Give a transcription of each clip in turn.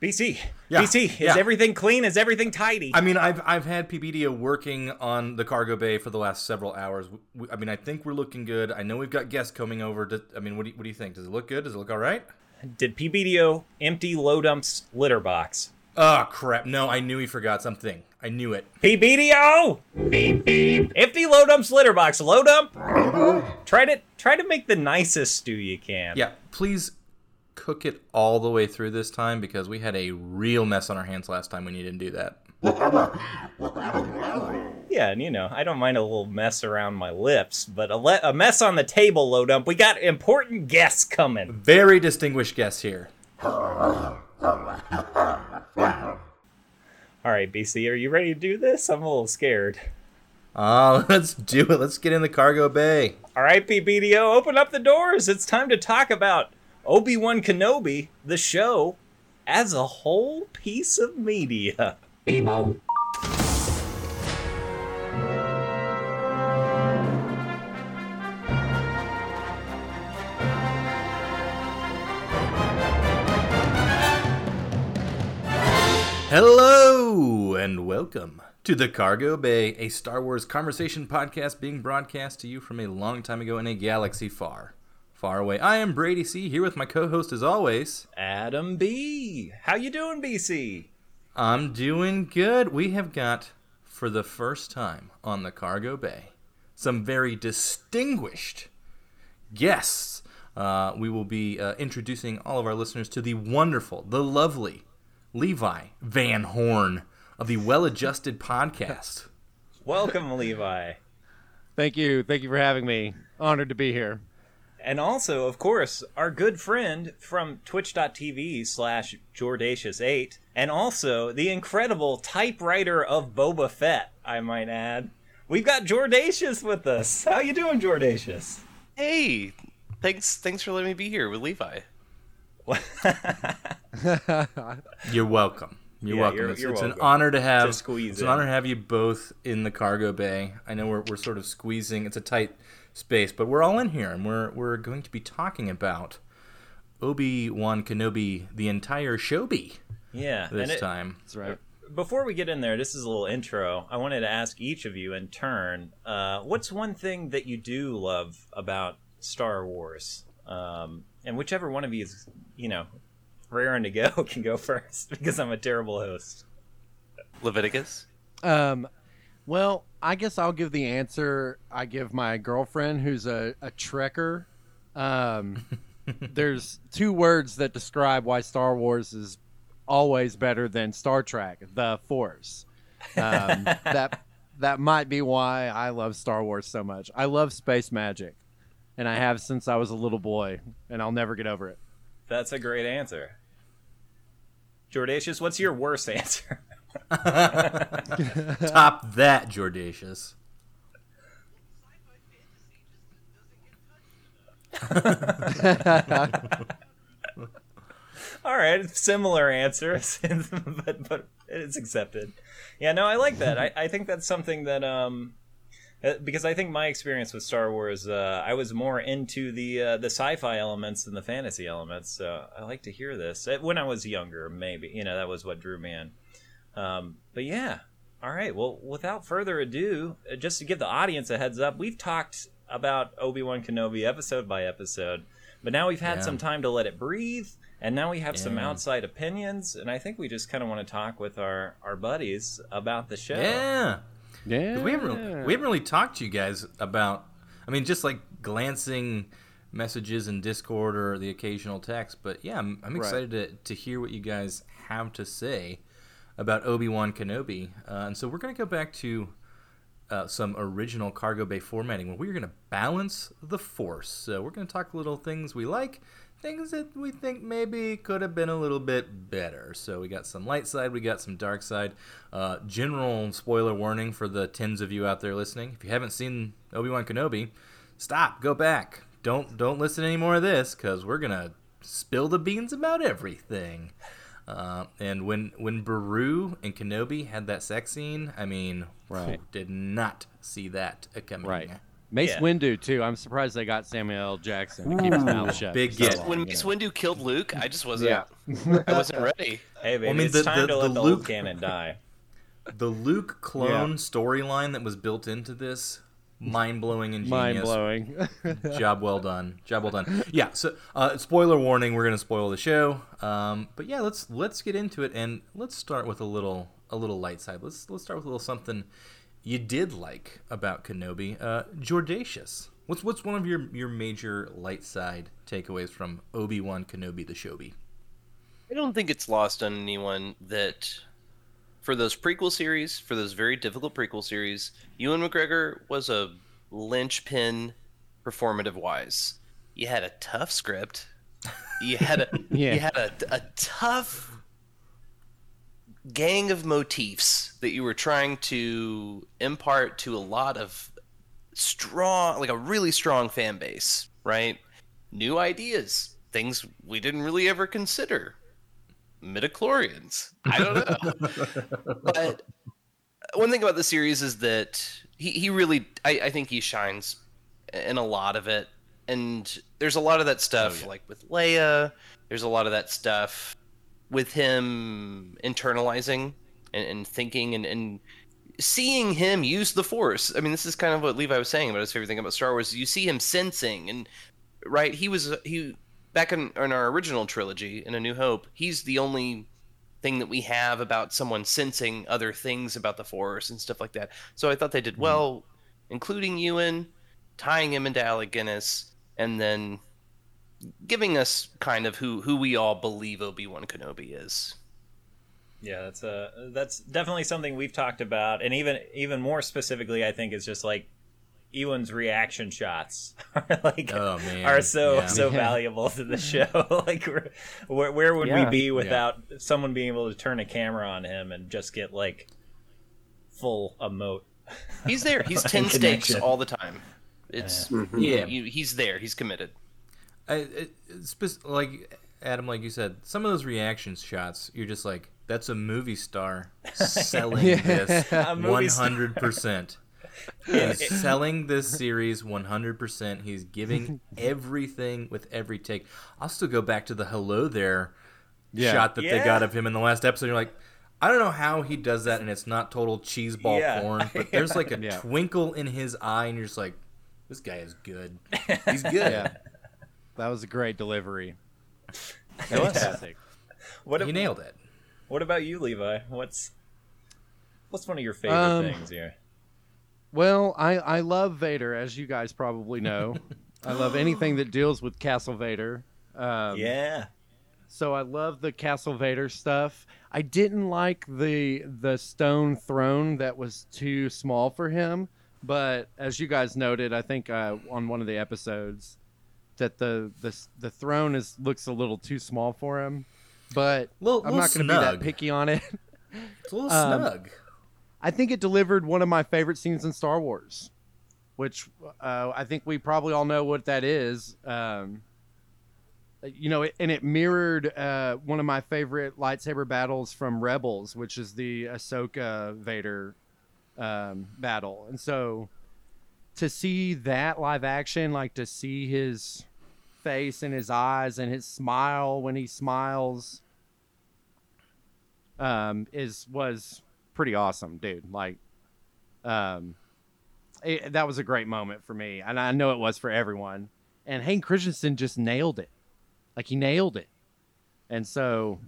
BC, Yeah, BC, is yeah. everything clean? Is everything tidy? I mean, I've I've had PBDO working on the cargo bay for the last several hours. We- I mean, I think we're looking good. I know we've got guests coming over. To, I mean, what do you, what do you think? Does it look good? Does it look all right? Did PBDO empty low dumps litter box? Oh crap! No, I knew he forgot something. I knew it. PBDO! Beep beep. Empty low dumps litter box. Low dump. try to try to make the nicest stew you can. Yeah, please cook it all the way through this time because we had a real mess on our hands last time when you didn't do that. Yeah, and you know, I don't mind a little mess around my lips, but a, le- a mess on the table, low dump. We got important guests coming. Very distinguished guests here. All right, BC, are you ready to do this? I'm a little scared. Oh, let's do it. Let's get in the cargo bay. All right, PBDO, open up the doors. It's time to talk about Obi Wan Kenobi, the show, as a whole piece of media. Hello and welcome to the Cargo Bay, a Star Wars conversation podcast being broadcast to you from a long time ago in a galaxy far, far away. I am Brady C here with my co-host as always. Adam B. How you doing, BC? I'm doing good. We have got for the first time on the Cargo Bay some very distinguished guests. Uh, we will be uh, introducing all of our listeners to the wonderful, the lovely Levi Van Horne of the Well Adjusted Podcast. Welcome, Levi. Thank you. Thank you for having me. Honored to be here. And also, of course, our good friend from twitch.tv slash Jordacious8, and also the incredible typewriter of Boba Fett, I might add. We've got Jordacious with us. How you doing, Jordacious? Hey, thanks thanks for letting me be here with Levi. You're welcome. You're Yeah, welcome. you're- it's you're it's welcome. an honor to have. To squeeze it's an honor to have you both in the cargo bay. I know we're, we're sort of squeezing. It's a tight space, but we're all in here, and we're we're going to be talking about Obi Wan Kenobi, the entire showbie Yeah. this it- time. That's right. before we get in there, this is a little intro. I wanted to ask each of you in turn, uh, what's one thing that you do love about Star Wars? Um, and whichever one of you is, you know, raring to go can go first because I'm a terrible host. Leviticus. Um, well, I guess I'll give the answer I give my girlfriend, who's a, a Trekker. Um, there's two words that describe why Star Wars is always better than Star Trek: the Force. Um, that that might be why I love Star Wars so much. I love space magic, and I have since I was a little boy, and I'll never get over it. That's a great answer. Jordacious, what's your worst answer? Top that, Jordacious. All right, similar answer, but but it's accepted. Yeah, no, I like that. I, I think that's something that um, uh, because I think my experience with Star Wars, uh, I was more into the uh, the sci-fi elements than the fantasy elements. So I like to hear this Uh, when I was younger. Maybe you know that was what drew me in. Um, but yeah, all right. Well, without further ado, uh, just to give the audience a heads up, we've talked about Obi Wan Kenobi episode by episode, but now we've had Yeah. some time to let it breathe, and now we have some outside opinions, and I think we just kind of want to talk with our our buddies about the show. Yeah. Yeah, We haven't really, we haven't really talked to you guys about. I mean, just like glancing messages in Discord or the occasional text. But yeah, I'm, I'm excited to, to hear what you guys have to say about Obi Wan Kenobi. Uh, and so we're going to go back to uh, some original cargo bay formatting where we're going to balance the force. So we're going to talk little things we like, things that we think maybe could have been a little bit better. So we got some light side, we got some dark side. Uh, general spoiler warning for the tens of you out there listening: if you haven't seen Obi Wan Kenobi, stop, go back. Don't don't listen any more of this because we're gonna spill the beans about everything. Uh, and when when Beru and Kenobi had that sex scene, I mean, Right. did not see that coming. Right. Mace Yeah. Windu too. I'm surprised they got Samuel L. Jackson to keep his mouth shut. big for get. so long, when Mace know. Windu killed Luke, I just wasn't. Yeah. I wasn't ready. Hey, baby, I mean, it's the- time the- to let the the, Luke- old canon die. The Luke clone storyline that was built into this, mind blowing and genius. Mind blowing. Job well done. Job well done. Yeah. So, uh, spoiler warning: we're gonna spoil the show. Um, but yeah, let's let's get into it, and let's start with a little a little light side. Let's let's start with a little something you did like about Kenobi. Uh, Jordacious. What's what's one of your your major light side takeaways from Obi Wan Kenobi the Shobi? I don't think it's lost on anyone that for those prequel series, for those very difficult prequel series, Ewan McGregor was a linchpin performative wise. You had a tough script. You had a Yeah. you had a, a tough gang of motifs that you were trying to impart to a lot of strong like a really strong fan base, right? New ideas, things we didn't really ever consider. Midichlorians. I don't know. but one thing about the series is that he, he really I, I think he shines in a lot of it. And there's a lot of that oh, stuff like with Leia, there's a lot of that stuff with him internalizing and, and thinking and, and seeing him use the force. I mean, this is kind of what Levi was saying about his favorite thing about Star Wars. You see him sensing and right. He was he back in, in our original trilogy in A New Hope. He's the only thing that we have about someone sensing other things about the force and stuff like that. So I thought they did mm-hmm. well, including Ewan, tying him into Alec Guinness, and then giving us kind of who who we all believe Obi Wan Kenobi is. Yeah, that's a that's definitely something we've talked about, and even even more specifically, I think is just like Ewan's reaction shots are like oh, are so yeah. so yeah. valuable to the show. like where where would yeah. we be without someone being able to turn a camera on him and just get like full emote? He's there. He's ten stakes all the time. It's yeah. Mm-hmm. He's there. He's committed. I, it, like Adam, like you said, some of those reaction shots, you're just like, that's a movie star selling this 100%. He's selling this series one hundred percent. He's giving everything with every take. I'll still go back to the hello there Yeah. shot that they got of him in the last episode. You're like, I don't know how he does that, and it's not total cheeseball Yeah. porn, but there's like a Yeah. twinkle in his eye, and you're just like, this guy is good. He's good. yeah. That was a great delivery. Fantastic. What He ab- nailed it. what about you, Levi? What's what's one of your favorite Um, things here? Well, I, I love Vader, as you guys probably know. I love anything that deals with Castle Vader. Um, yeah, So I love the Castle Vader stuff. I didn't like the the stone throne that was too small for him, but as you guys noted, I think uh, on one of the episodes that the the the throne is looks a little too small for him. But Little- I'm little not going to be that picky on it. It's a little Um, snug. I think it delivered one of my favorite scenes in Star Wars, which uh, I think we probably all know what that is. Um, you know, and it mirrored uh, one of my favorite lightsaber battles from Rebels, which is the Ahsoka Vader um, battle. And so to see that live action, like to see his face and his eyes and his smile when he smiles, um, is was pretty awesome, dude. Like, um, it, that was a great moment for me, and I know it was for everyone. And Hayden Christensen just nailed it, like he nailed it. And so,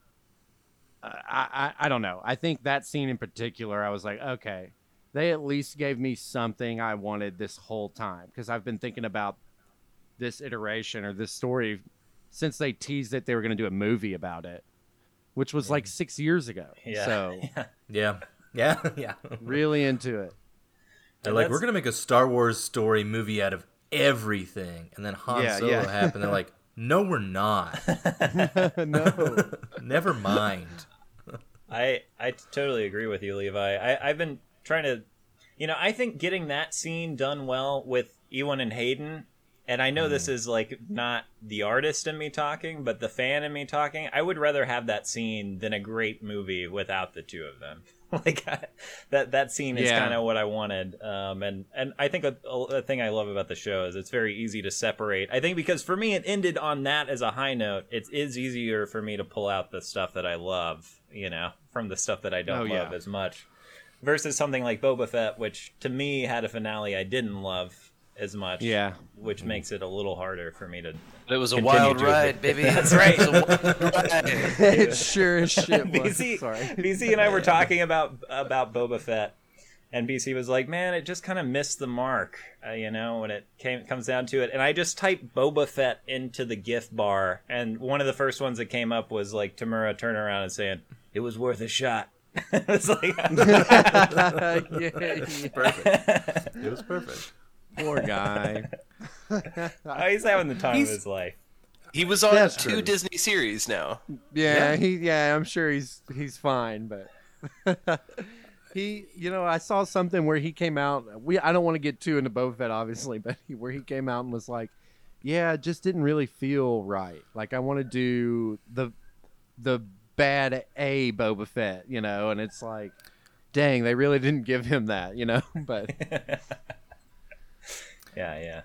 uh, I, I I don't know. I think that scene in particular, I was like, okay, they at least gave me something I wanted this whole time because I've been thinking about this iteration or this story since they teased that they were going to do a movie about it, which was like six years ago. yeah. So Yeah. Yeah. Yeah. Yeah. really into it. They're like, that's- we're gonna make a Star Wars story movie out of everything, and then Han Yeah, Solo yeah. happened. They're like, no, we're not. no. Never mind. I I totally agree with you, Levi. I, I've been trying to, you know, I think getting that scene done well with Ewan and Hayden, and I know this mm. is like not the artist in me talking, but the fan in me talking. I would rather have that scene than a great movie without the two of them. like I, that that scene is Yeah. kind of what I wanted. Um, and and I think a, a thing I love about the show is it's very easy to separate. I think because for me it ended on that as a high note. It is easier for me to pull out the stuff that I love, you know, from the stuff that I don't Oh, love yeah. as much. Versus something like Boba Fett, which to me had a finale I didn't love as much. Yeah. which makes it a little harder for me to it was a wild to- ride, baby. That's right. It was a wild ride. it sure as shit was. BC, Sorry. BC and I were talking about about Boba Fett, and BC was like, "Man, it just kind of missed the mark, uh, you know, when it came comes down to it." And I just typed Boba Fett into the GIF bar, and one of the first ones that came up was like Temuera turning around and saying, "It was worth a shot." it was like, yeah, yeah. Perfect. it was perfect. Poor guy. oh, he's having the time He's- of his life. He was on That's two true. Disney series now. Yeah, he yeah, I'm sure he's he's fine, but he you know, I saw something where he came out we I don't want to get too into Boba Fett obviously, but he, where he came out and was like, Yeah, it just didn't really feel right. Like I want to do the the bad A Boba Fett, you know, and it's like dang, they really didn't give him that, you know, but Yeah, yeah.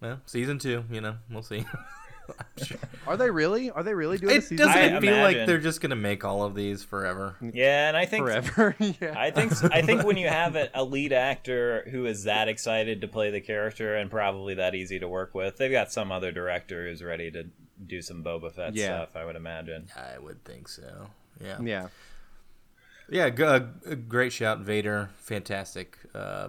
Well, season two, you know, we'll see. are they really? Are they really doing a it season doesn't I it feel like imagine. they're just gonna make all of these forever. Yeah, and I think forever? yeah. I think I think when you have a, a lead actor who is that excited to play the character and probably that easy to work with, they've got some other director who's ready to do some Boba Fett Yeah. stuff. I would imagine. I would think so. Yeah. yeah. Yeah, g- uh, great shout, Vader. Fantastic uh,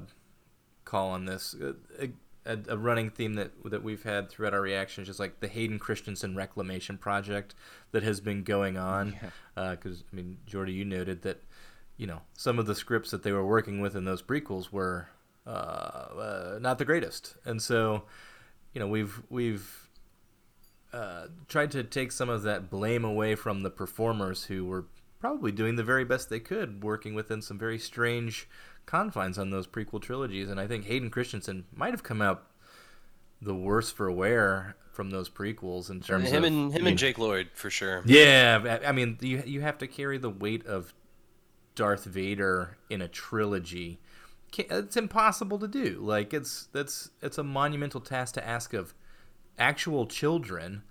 call on this. Uh, A, a, a running theme that that we've had throughout our reactions, just like the Hayden Christensen reclamation project that has been going on. Because I mean, Jordy, you noted that you know some of the scripts that they were working with in those prequels were uh, uh, not the greatest, and so you know we've we've uh, tried to take some of that blame away from the performers who were probably doing the very best they could, working within some very strange confines on those prequel trilogies. And I think Hayden Christensen might have come out the worse for wear from those prequels in terms Him of and him you and know- Jake Lloyd for sure. Yeah, I I mean, you you have to carry the weight of Darth Vader in a trilogy. It's impossible to do. Like it's that's it's a monumental task to ask of actual children.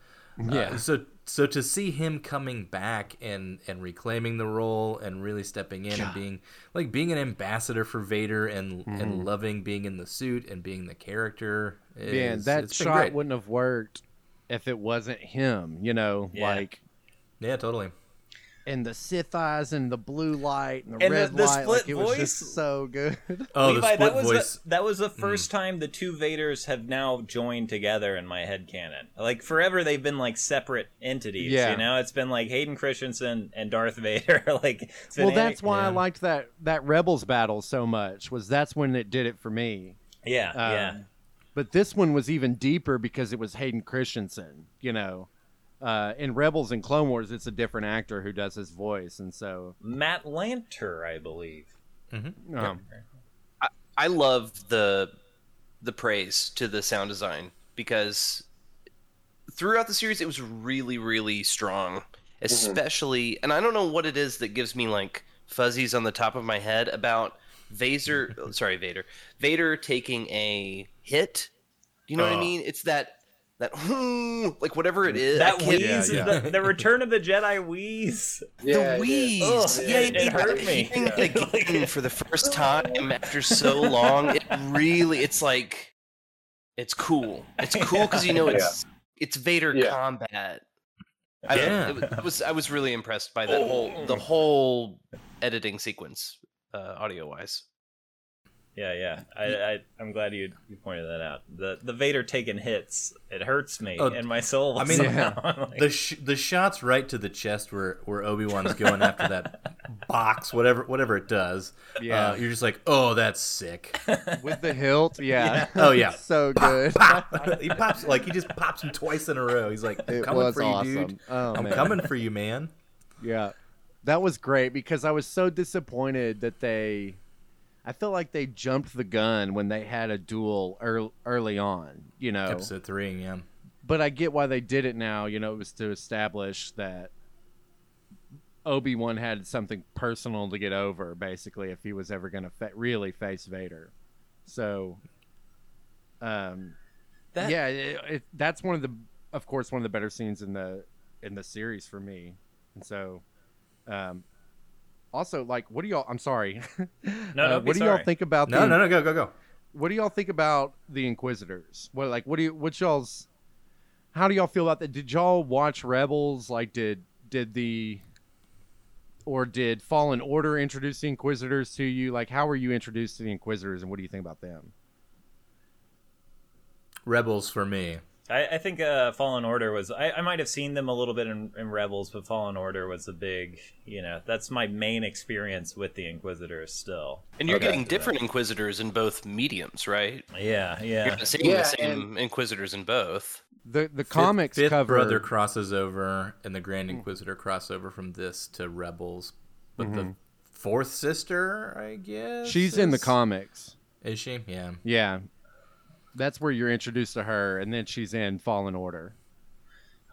Uh, Yeah. so so to see him coming back and and reclaiming the role and really stepping in and being like being an ambassador for Vader and Mm-hmm. and loving being in the suit and being the character. Is, Man, that shot wouldn't have worked if it wasn't him, you know, Yeah. like Yeah, totally. And the Sith eyes and the blue light and the And the- red the light, split like it was just voice. so good. Oh, Levi, the split that was voice. the, that was the first time the two Vaders have now joined together in my head canon. Like forever, they've been like separate entities. Yeah. you know, it's been like Hayden Christensen and Darth Vader. like, well, that's why I liked that that Rebels battle so much. Was that's when it did it for me. yeah, yeah. Um, But this one was even deeper because it was Hayden Christensen. You know, uh, in Rebels and Clone Wars, it's a different actor who does his voice, and so Matt Lanter, I believe. um, I love the the praise to the sound design because throughout the series it was really really strong especially and I don't know what it is that gives me like fuzzies on the top of my head about Vader sorry Vader. Vader taking a hit. You know what I Oh. mean? It's that that like whatever it is That I can't- wheeze, yeah. The, the Return of the Jedi wheeze. the wheeze. Ugh, yeah, it- it hurt me. again for the first time after so long. It really, it's like, it's cool. It's cool because you know it's it's Vader Yeah. combat. I, Yeah. it was, it was I was really impressed by that whole the whole editing sequence, uh, audio wise. Yeah, yeah. I, I, I'm glad you, you pointed that out. The the Vader taking hits, it hurts me Oh, in my soul. I mean, somehow. I'm like, the sh- the shots right to the chest where where Obi Wan's going after that box, whatever whatever it does. Yeah. uh, you're just like, oh, that's sick. with the hilt, yeah. Oh, yeah. so good. he pops like he just pops him twice in a row. He's like, I'm It coming was for you, awesome. dude. Oh, I'm man. coming for you, man. Yeah, that was great because I was so disappointed that they. I felt like they jumped the gun when they had a duel early, early on, you know. Episode three, yeah. But I get why they did it now. You know, it was to establish that Obi Wan had something personal to get over, basically, if he was ever going to fa- really face Vader. So, um, That- yeah, it, it, that's one of the, of course, one of the better scenes in the in the series for me. And so, um, also, like, what do y'all? I'm sorry. No, Uh, don't what do y'all think about No, the no, no, no, go, go, go. what do y'all think about the Inquisitors? What like what do you what y'all's how do y'all feel about that? Did y'all watch Rebels? Like did did the or did Fallen Order introduce the Inquisitors to you? Like how were you introduced to the Inquisitors and what do you think about them? Rebels for me. I, I think uh, Fallen Order was. I, I might have seen them a little bit in, in Rebels, but Fallen Order was a big. You know, that's my main experience with the Inquisitors still. And you're getting different Inquisitors in both mediums, right? Yeah, You're yeah. not seeing Yeah, the same Inquisitors in both. The the Fifth- comics Fifth cover brother crosses over, and the Grand Inquisitor crossover from this to Rebels, but the fourth sister, I guess, she's in the comics. Is she? Yeah. Yeah. That's where you're introduced to her and then she's in Fallen Order.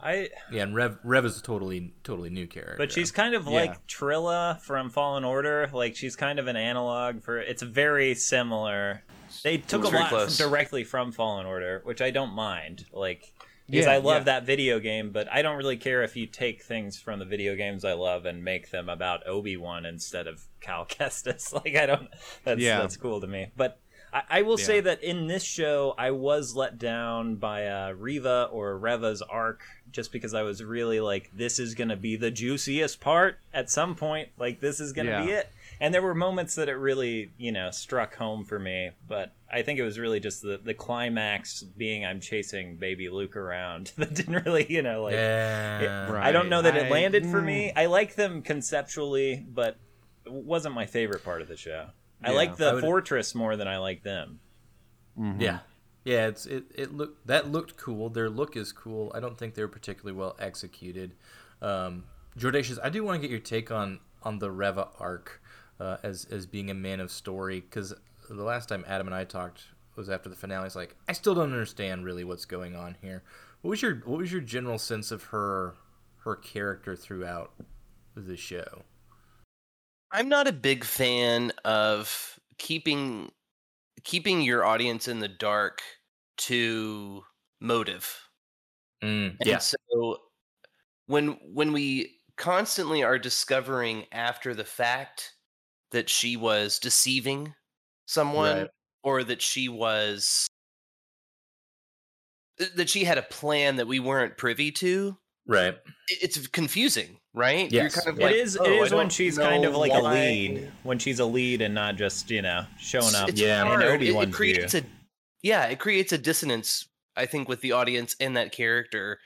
I. Yeah, and Rev Rev is a totally totally new character. But she's kind of Yeah. like Trilla from Fallen Order. Like she's kind of an analog for. It's very similar. They took a lot close. directly from Fallen Order, which I don't mind. Like because Yeah, I love yeah. that video game, but I don't really care if you take things from the video games I love and make them about Obi Wan instead of Cal Kestis. Like I don't. That's Yeah. that's cool to me. But I, I will say that in this show, I was let down by uh, Riva or Reva's arc, just because I was really like, this is gonna be the juiciest part at some point. Like this is gonna be it. And there were moments that it really, you know, struck home for me. But I think it was really just the the climax being I'm chasing baby Luke around that didn't really, you know, like. yeah. Right. I don't know that it I- landed for me. I like them conceptually, but it wasn't my favorite part of the show. I Yeah, like the I fortress more than I like them. Mhm. Yeah. Yeah, it's it, it looked that looked cool. Their look is cool. I don't think they're particularly well executed. Um, Jordacious, I do want to get your take on on the Reva arc uh, as as being a man of story because the last time Adam and I talked was after the finale. It's like I still don't understand really what's going on here. What was your what was your general sense of her her character throughout the show? I'm not a big fan of keeping keeping your audience in the dark to motive. Mm, And so when when we constantly are discovering after the fact that she was deceiving someone Right. or that she was that she had a plan that we weren't privy to right. it's confusing right Yes. you're kind of It like, is. "Oh, it I is when she's kind of like why." a lead. When she's a lead and not just you know showing up. it's Yeah. hard. It- it, creates view. a yeah it creates a dissonance i think with the audience and that character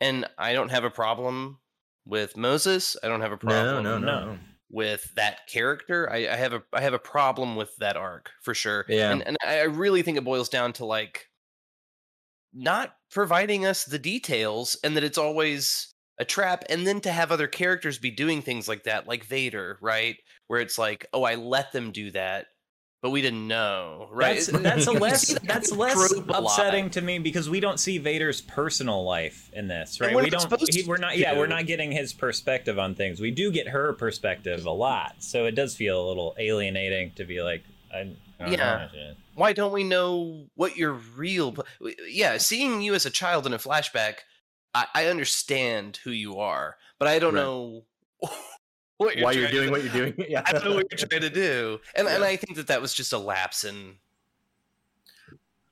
and i don't have a problem with moses i don't have a problem no, no. no. with that character I, I have a i have a problem with that arc for sure Yeah. and, and i I really think it boils down to like not providing us the details and that it's always a trap and then to have other characters be doing things like that like vader right where it's like oh i let them do that but we didn't know right That's that's a less that's less trope a lot. upsetting to me because we don't see Vader's personal life in this, right? We don't. He, we're not. Yeah, to. we're not getting his perspective on things. We do get her perspective a lot, so it does feel a little alienating to be like, I, Yeah. why don't we know what your real yeah seeing you as a child in a flashback i, I understand who you are but i don't Right. know what Why you're doing to- what you're doing? Yeah. i don't know what you're trying to do and, and i think that that was just a lapse in,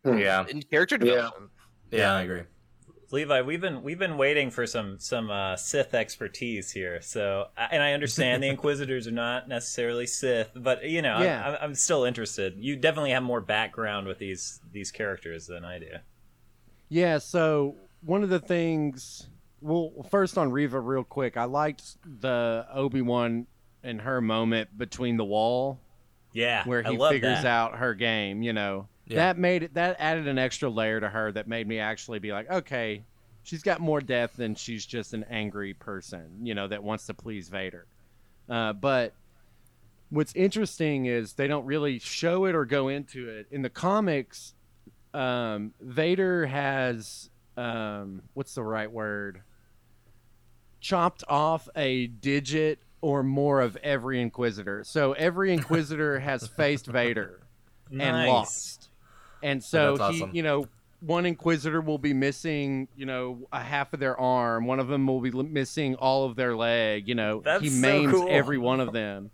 hmm. yeah. in character Yeah. development Yeah, I agree. Levi, we've been we've been waiting for some some uh, Sith expertise here. So, and I understand the Inquisitors are not necessarily Sith, but you know, Yeah. I'm, I'm still interested. You definitely have more background with these these characters than I do. Yeah, so one of the things, well, first on Riva, real quick, I liked the Obi Wan and her moment between the wall Yeah, where he figures that. out her game. You know, Yeah. that made it that added an extra layer to her that made me actually be like, okay, she's got more depth than she's just an angry person. You know, that wants to please Vader. Uh, but what's interesting is they don't really show it or go into it in the comics. Um, Vader has um, what's the right word? Chopped off a digit or more of every Inquisitor. So every Inquisitor has faced Vader and Nice. lost. And so that's he, awesome. you know, one Inquisitor will be missing, you know, a half of their arm. One of them will be li- missing all of their leg. You know, That's he so maims cool. every one of them.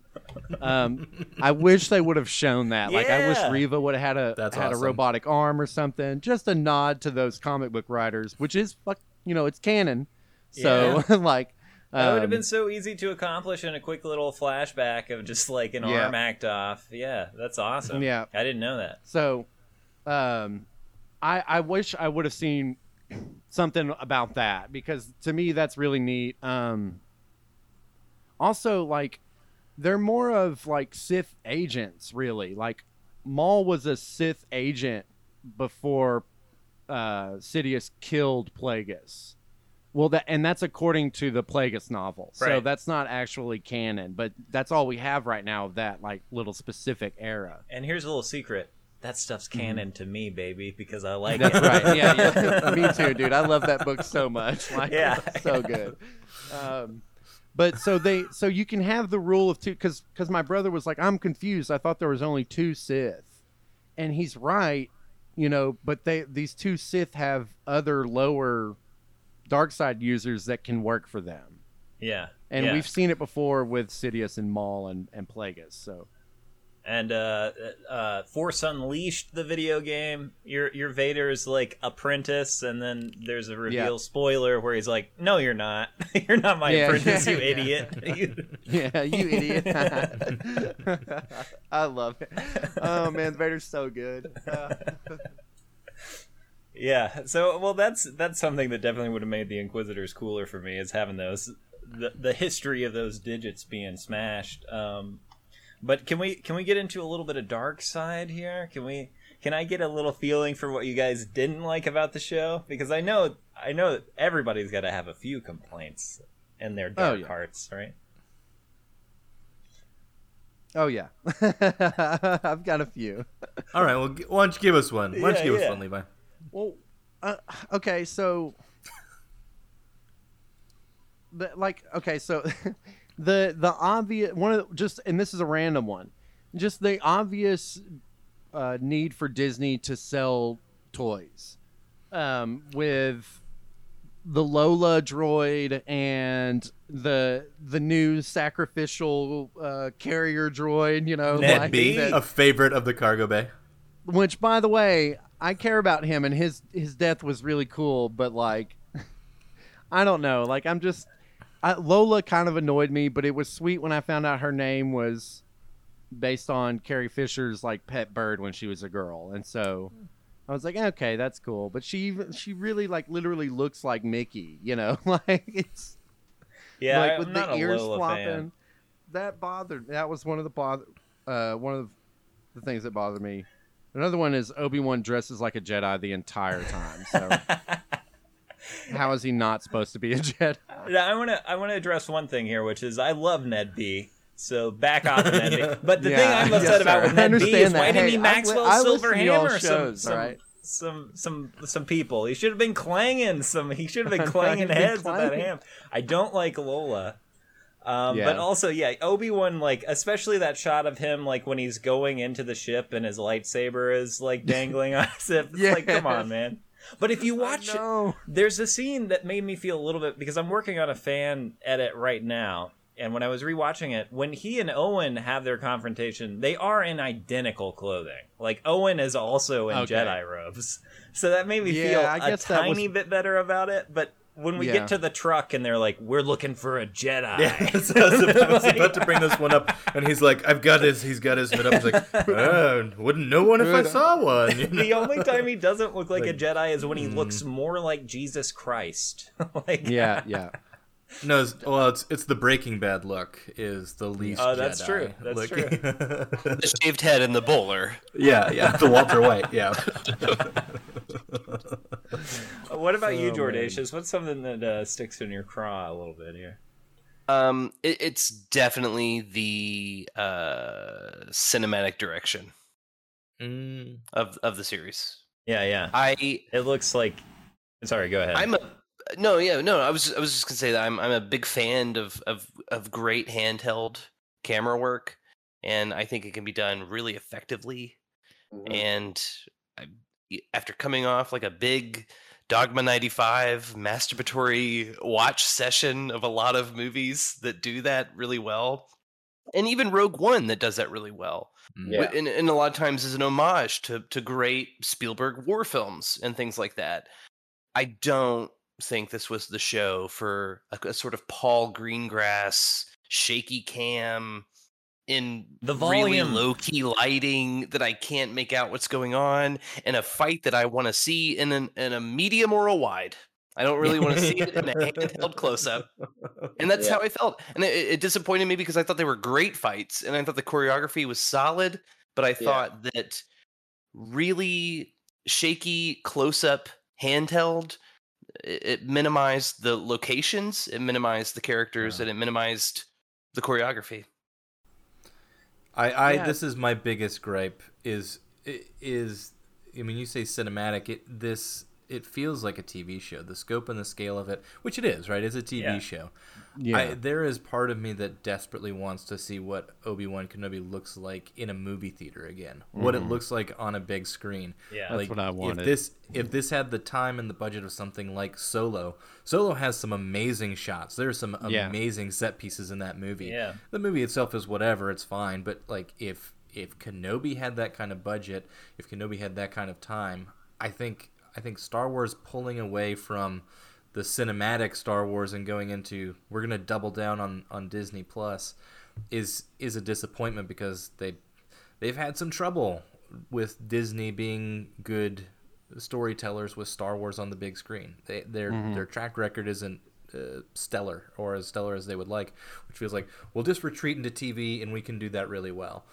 Um, I wish they would have shown that. Like, I wish Riva would have had a That's had awesome. a robotic arm or something. Just a nod to those comic book writers, which is fuck, you know, it's canon. So like, That would have um, been so easy to accomplish in a quick little flashback of just like an Yeah. arm act off. Yeah, that's awesome. Yeah. I didn't know that. So, um, I I wish I would have seen something about that because to me that's really neat. Um, also, like they're more of like Sith agents, really. Like Maul was a Sith agent before uh, Sidious killed Plagueis. Well, that and that's according to the Plagueis novel. So Right. that's not actually canon, but that's all we have right now of that like little specific era. And here's a little secret. That stuff's canon to me, baby, because I like That's it. right. Yeah, yeah. Me too, dude. I love that book so much. Like, Yeah. so good. Um, but so they, so you can have the rule of two, because because my brother was like, I'm confused. I thought there was only two Sith, and he's right. You know, but they these two Sith have other lower dark side users that can work for them, Yeah. and yeah. we've seen it before with Sidious and Maul and and Plagueis. So and uh, uh, Force Unleashed, the video game. Your your Vader's like apprentice, and then there's a reveal spoiler where he's like, "No, you're not. you're not my Yeah. apprentice, you Yeah. idiot." You- Yeah, you idiot. I love it. Oh man, Vader's so good. Uh, Yeah. So, well, that's that's something that definitely would have made the Inquisitors cooler for me is having those the the history of those digits being smashed. Um, but can we can we get into a little bit of dark side here? Can we? Can I get a little feeling for what you guys didn't like about the show? Because I know I know that everybody's got to have a few complaints in their dark Oh, yeah. hearts, right? oh yeah, I've got a few. All right, well, why don't you give us one? Why don't Yeah, you give yeah. us one, Levi? Well, uh, okay, so the, like okay, so the the obvious one of the, just and this is a random one, just the obvious uh, need for Disney to sell toys um, with the Lola droid and the the new sacrificial uh, carrier droid. You know, Ned like B? that- A favorite of the cargo bay. which by the way i care about him and his his death was really cool but like i don't know like i'm just I, lola kind of annoyed me but it was sweet when i found out her name was based on carrie fisher's like pet bird when she was a girl. And so i was like okay that's cool. But she she really like literally looks like mickey you know? Like it's Yeah, like I'm with not the ears Lola flopping. Fan. that bothered that was one of the bother uh one of the things that bothered me. Another one is obi-wan dresses like a jedi the entire time so how is he not supposed to be a jedi Yeah, I want to I want to address one thing here, which is I love Ned B. So back off, Ned B. But the thing I'm yes, about sir. with I Ned B is understand why didn't he Hey, I Maxwell I Silver listen Hammer some shows, some, alright? some some some people? He should have been clanging some. He should have been clanging He'd been heads with that clanging. ham. I don't like Lola. Um, Yeah. But also, yeah, Obi Wan, like, especially that shot of him, like, when he's going into the ship and his lightsaber is, like, dangling on his hip. It's like, come on, man. But if you watch it, there's a scene that made me feel a little bit because I'm working on a fan edit right now, and when I was rewatching it, when he and Owen have their confrontation, they are in identical clothing. Like Owen is also in Okay. Jedi robes, so that made me Yeah, feel I a guess that tiny was- bit better about it. But when we Yeah. get to the truck and they're like, "We're looking for a Jedi," Yeah, so I, was, I was about to bring this one up, and he's like, "I've got his, he's got his hood up." He's like, oh, "Wouldn't know one if I saw one." you know? the only time he doesn't look like, a Jedi is when he looks mm. more like Jesus Christ. like, yeah yeah No, it's, well, it's it's the Breaking Bad look is the oh, least. Oh, that's Jedi true. That's looking. The shaved head and the bowler. yeah, yeah, the Walter White. Yeah. What about you, Oh, Jordacious? What's something that uh, sticks in your craw a little bit here? Um, it, it's definitely the uh, cinematic direction Mm, of of the series. Yeah, yeah. I It looks like. Sorry, go ahead. I'm a No, yeah, no. I was I was just gonna say that I'm I'm a big fan of of of great handheld camera work, and I think it can be done really effectively. Mhm. And I, after coming off like a big Dogma 95 masturbatory watch session of a lot of movies that do that really well, and even Rogue One that does that really well. Mm. Yeah. and, and a lot of times is an homage to to great Spielberg war films and things like that. I don't think this was the show for a, a sort of Paul Greengrass shaky cam in The really volume. low key lighting that I can't make out what's going on, and a fight that I want to see in an in a medium or a wide. I don't really want to see it in a handheld close up. And that's Yeah. how I felt. And it, it disappointed me because I thought they were great fights and I thought the choreography was solid, but I Yeah. thought that really shaky close up handheld it, it minimized the locations, it minimized the characters, Yeah. and it minimized the choreography. I, I Yeah. this is my biggest gripe is is I mean you say cinematic it this it feels like a TV show the scope and the scale of it which it is right it's a TV Yeah. show Yeah. I, there is part of me that desperately wants to see what Obi Wan Kenobi looks like in a movie theater again what it mm-hmm. looks like on a big screen Yeah. That's what I wanted. if this if this had the time and the budget of something like Solo Solo has some amazing shots there's some Yeah. amazing set pieces in that movie Yeah. the movie itself is whatever it's fine but like if if kenobi had that kind of budget if kenobi had that kind of time i think i think star wars pulling away from the cinematic star wars and going into we're going to double down on on disney plus is is a disappointment because they they've had some trouble with disney being good storytellers with star wars on the big screen they, their their track record isn't uh, stellar or as stellar as they would like, which feels like we'll just retreat into TV and we can do that really well.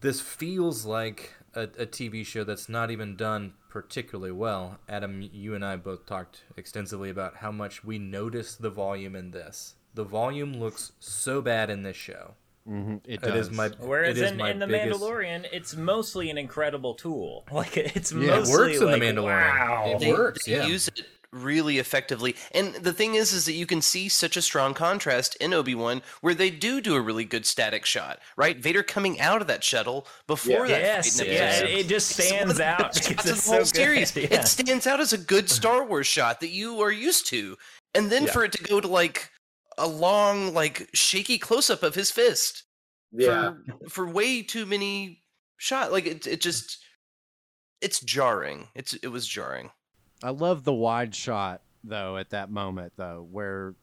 This feels like a, a TV show that's not even done particularly well. Adam, you and I both talked extensively about how much we notice the volume in this. The volume looks so bad in this show. hmm It It is does. my Whereas it is in, my in the biggest- Mandalorian, it's mostly an incredible tool. Like it's Yeah, it mostly works in The like, Mandalorian. Wow. It they, works, they yeah. use it really effectively and the thing is is that you can see such a strong contrast in obi-wan where they do do a really good static shot right vader coming out of that shuttle before that Yes, fight in yeah, episode it, it just It's one of stands the out best because shots of it's the whole so series. good. Yeah. It stands out as a good Star Wars shot that you are used to, and then Yeah. for it to go to like a long, like shaky close up of his fist Yeah. for, for way too many shot. Like it, it just, it's jarring. It's it was jarring. I love the wide shot though at that moment though, where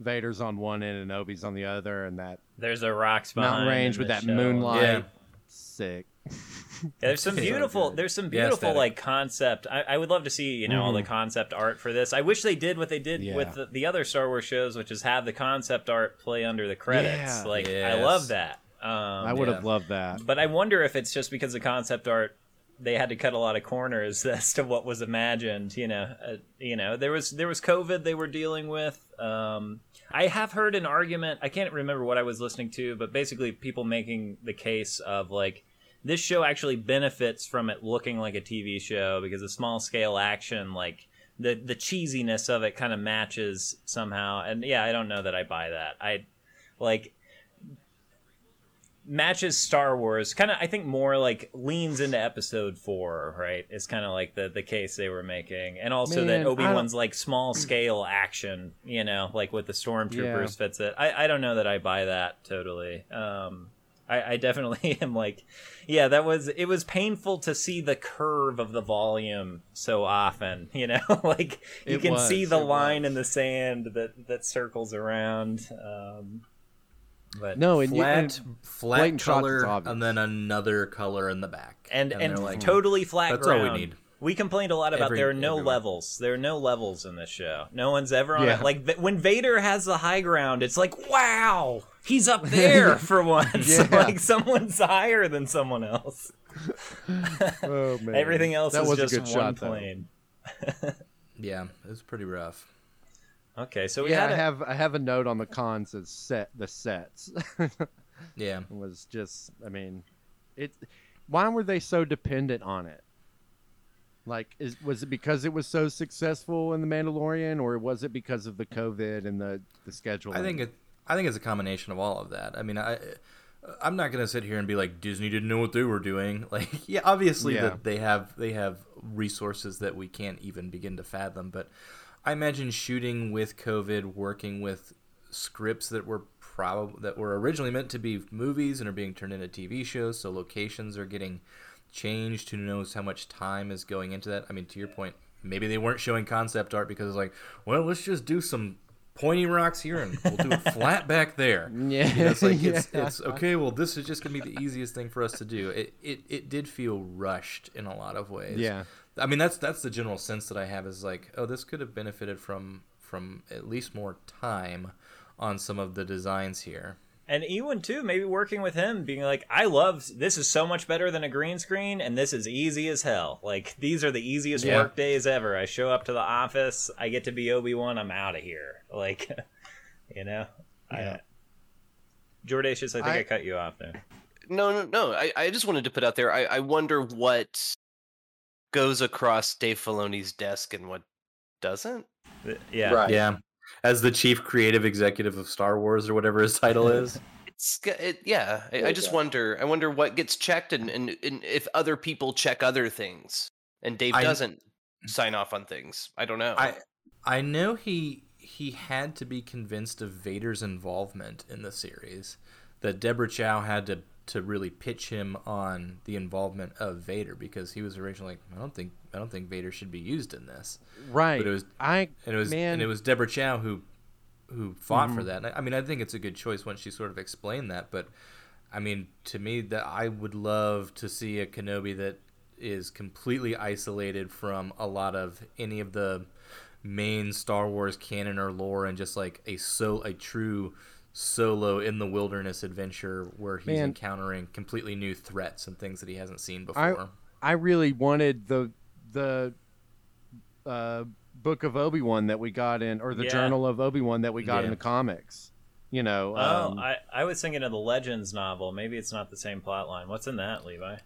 Vader's on one end and Obi's on the other, and that There's a rocks behind mountain range with that show. moonlight. Yeah. Sick. Yeah, there's some beautiful. good. there's some beautiful aesthetic. like concept. I, I would love to see you know all the Mhm. concept art for this. I wish they did what they did Yeah. with the, the other Star Wars shows, which is have the concept art play under the credits. Yeah. Like I love that. Um, I would have loved that. but I wonder if it's just because the concept art they had to cut a lot of corners as to what was imagined. You know, uh, you know there was there was COVID they were dealing with. Um, I have heard an argument. I can't remember what I was listening to, but basically people making the case of like this show actually benefits from it looking like a TV show because the small scale action like. The, the cheesiness of it kind of matches somehow and yeah i don't know that i buy that i like matches Star Wars. Kind of, I think more like leans into Episode Four, right? Is kind of like the the case they were making, and also Man, that Obi Wan's like small scale action, you know, like with the stormtroopers fits it. I I don't know that I buy that totally. Um, I, I definitely am like, yeah, that was it was painful to see the curve of the volume so often, you know, like you It can was, see the line was. in the sand that that circles around. Um, but No, and you, flat and flat blatant color and then another color in the back and and, they're like totally flat That's all we need. We complained a lot about Every- there are no everywhere. levels. There are no levels in this show. No one's ever on Yeah. it. Like when Vader has the high ground, it's like wow, he's up there for once. Yeah. like someone's higher than someone else. oh man, Everything else that is was just a good one shot, though. plane. yeah it was pretty rough Okay, so we Yeah, had I a- have I have a note on the cons of set the sets. yeah it was just I mean, it. Why were they so dependent on it? Like, is, was it because it was so successful in the Mandalorian, or was it because of the COVID and the the schedule? I think it. I think it's a combination of all of that. I mean, I. I'm not gonna sit here and be like Disney didn't know what they were doing. Like, yeah, obviously Yeah. that they have they have resources that we can't even begin to fathom. But I imagine shooting with COVID, working with scripts that were probably that were originally meant to be movies and are being turned into TV shows. So locations are getting changed. Who knows how much time is going into that? I mean, to your point, maybe they weren't showing concept art because it's like, well, let's just do some pointy rocks here and we'll do it flat back there. Yeah, You know, it's like it's, yeah. it's okay. Well, this is just gonna be the easiest thing for us to do. It, it it did feel rushed in a lot of ways. Yeah. I mean that's that's the general sense that I have is like, oh, this could have benefited from from at least more time on some of the designs here. And Ewan too, maybe working with him, being like, "I love this is so much better than a green screen, and this is easy as hell. Like these are the easiest Yeah. work days ever. I show up to the office, I get to be Obi Wan, I'm out of here. Like, you know, Yeah. I, Jordacious, I think I, I- cut you off there. No, no, no. I, I just wanted to put out there. I, I wonder what goes across Dave Filoni's desk and what doesn't. Uh, yeah, Right. Yeah, as the chief creative executive of Star Wars or whatever his title is. It's it, yeah. I, I just Yeah. wonder. I wonder what gets checked and, and, and if other people check other things and Dave I- doesn't sign off on things. I don't know. I I know he he had to be convinced of Vader's involvement in the series. That Deborah Chow had to to really pitch him on the involvement of Vader because he was originally like, I don't think I don't think Vader should be used in this. right. But it was I and it was man, and it was Deborah Chow who who fought Mm-hmm. for that. And I, I mean, I think it's a good choice once she sort of explained that. But I mean, to me, that I would love to see a Kenobi that is completely isolated from a lot of any of the main Star Wars canon or lore, and just like a so a true solo in the wilderness adventure where he's Man. encountering completely new threats and things that he hasn't seen before. I really wanted the the uh, book of Obi Wan that we got in, or the Yeah. journal of Obi Wan that we got in the comics. You know, Oh, um, I, I was thinking of the Legends novel. Maybe it's not the same plot line. What's in that, Levi?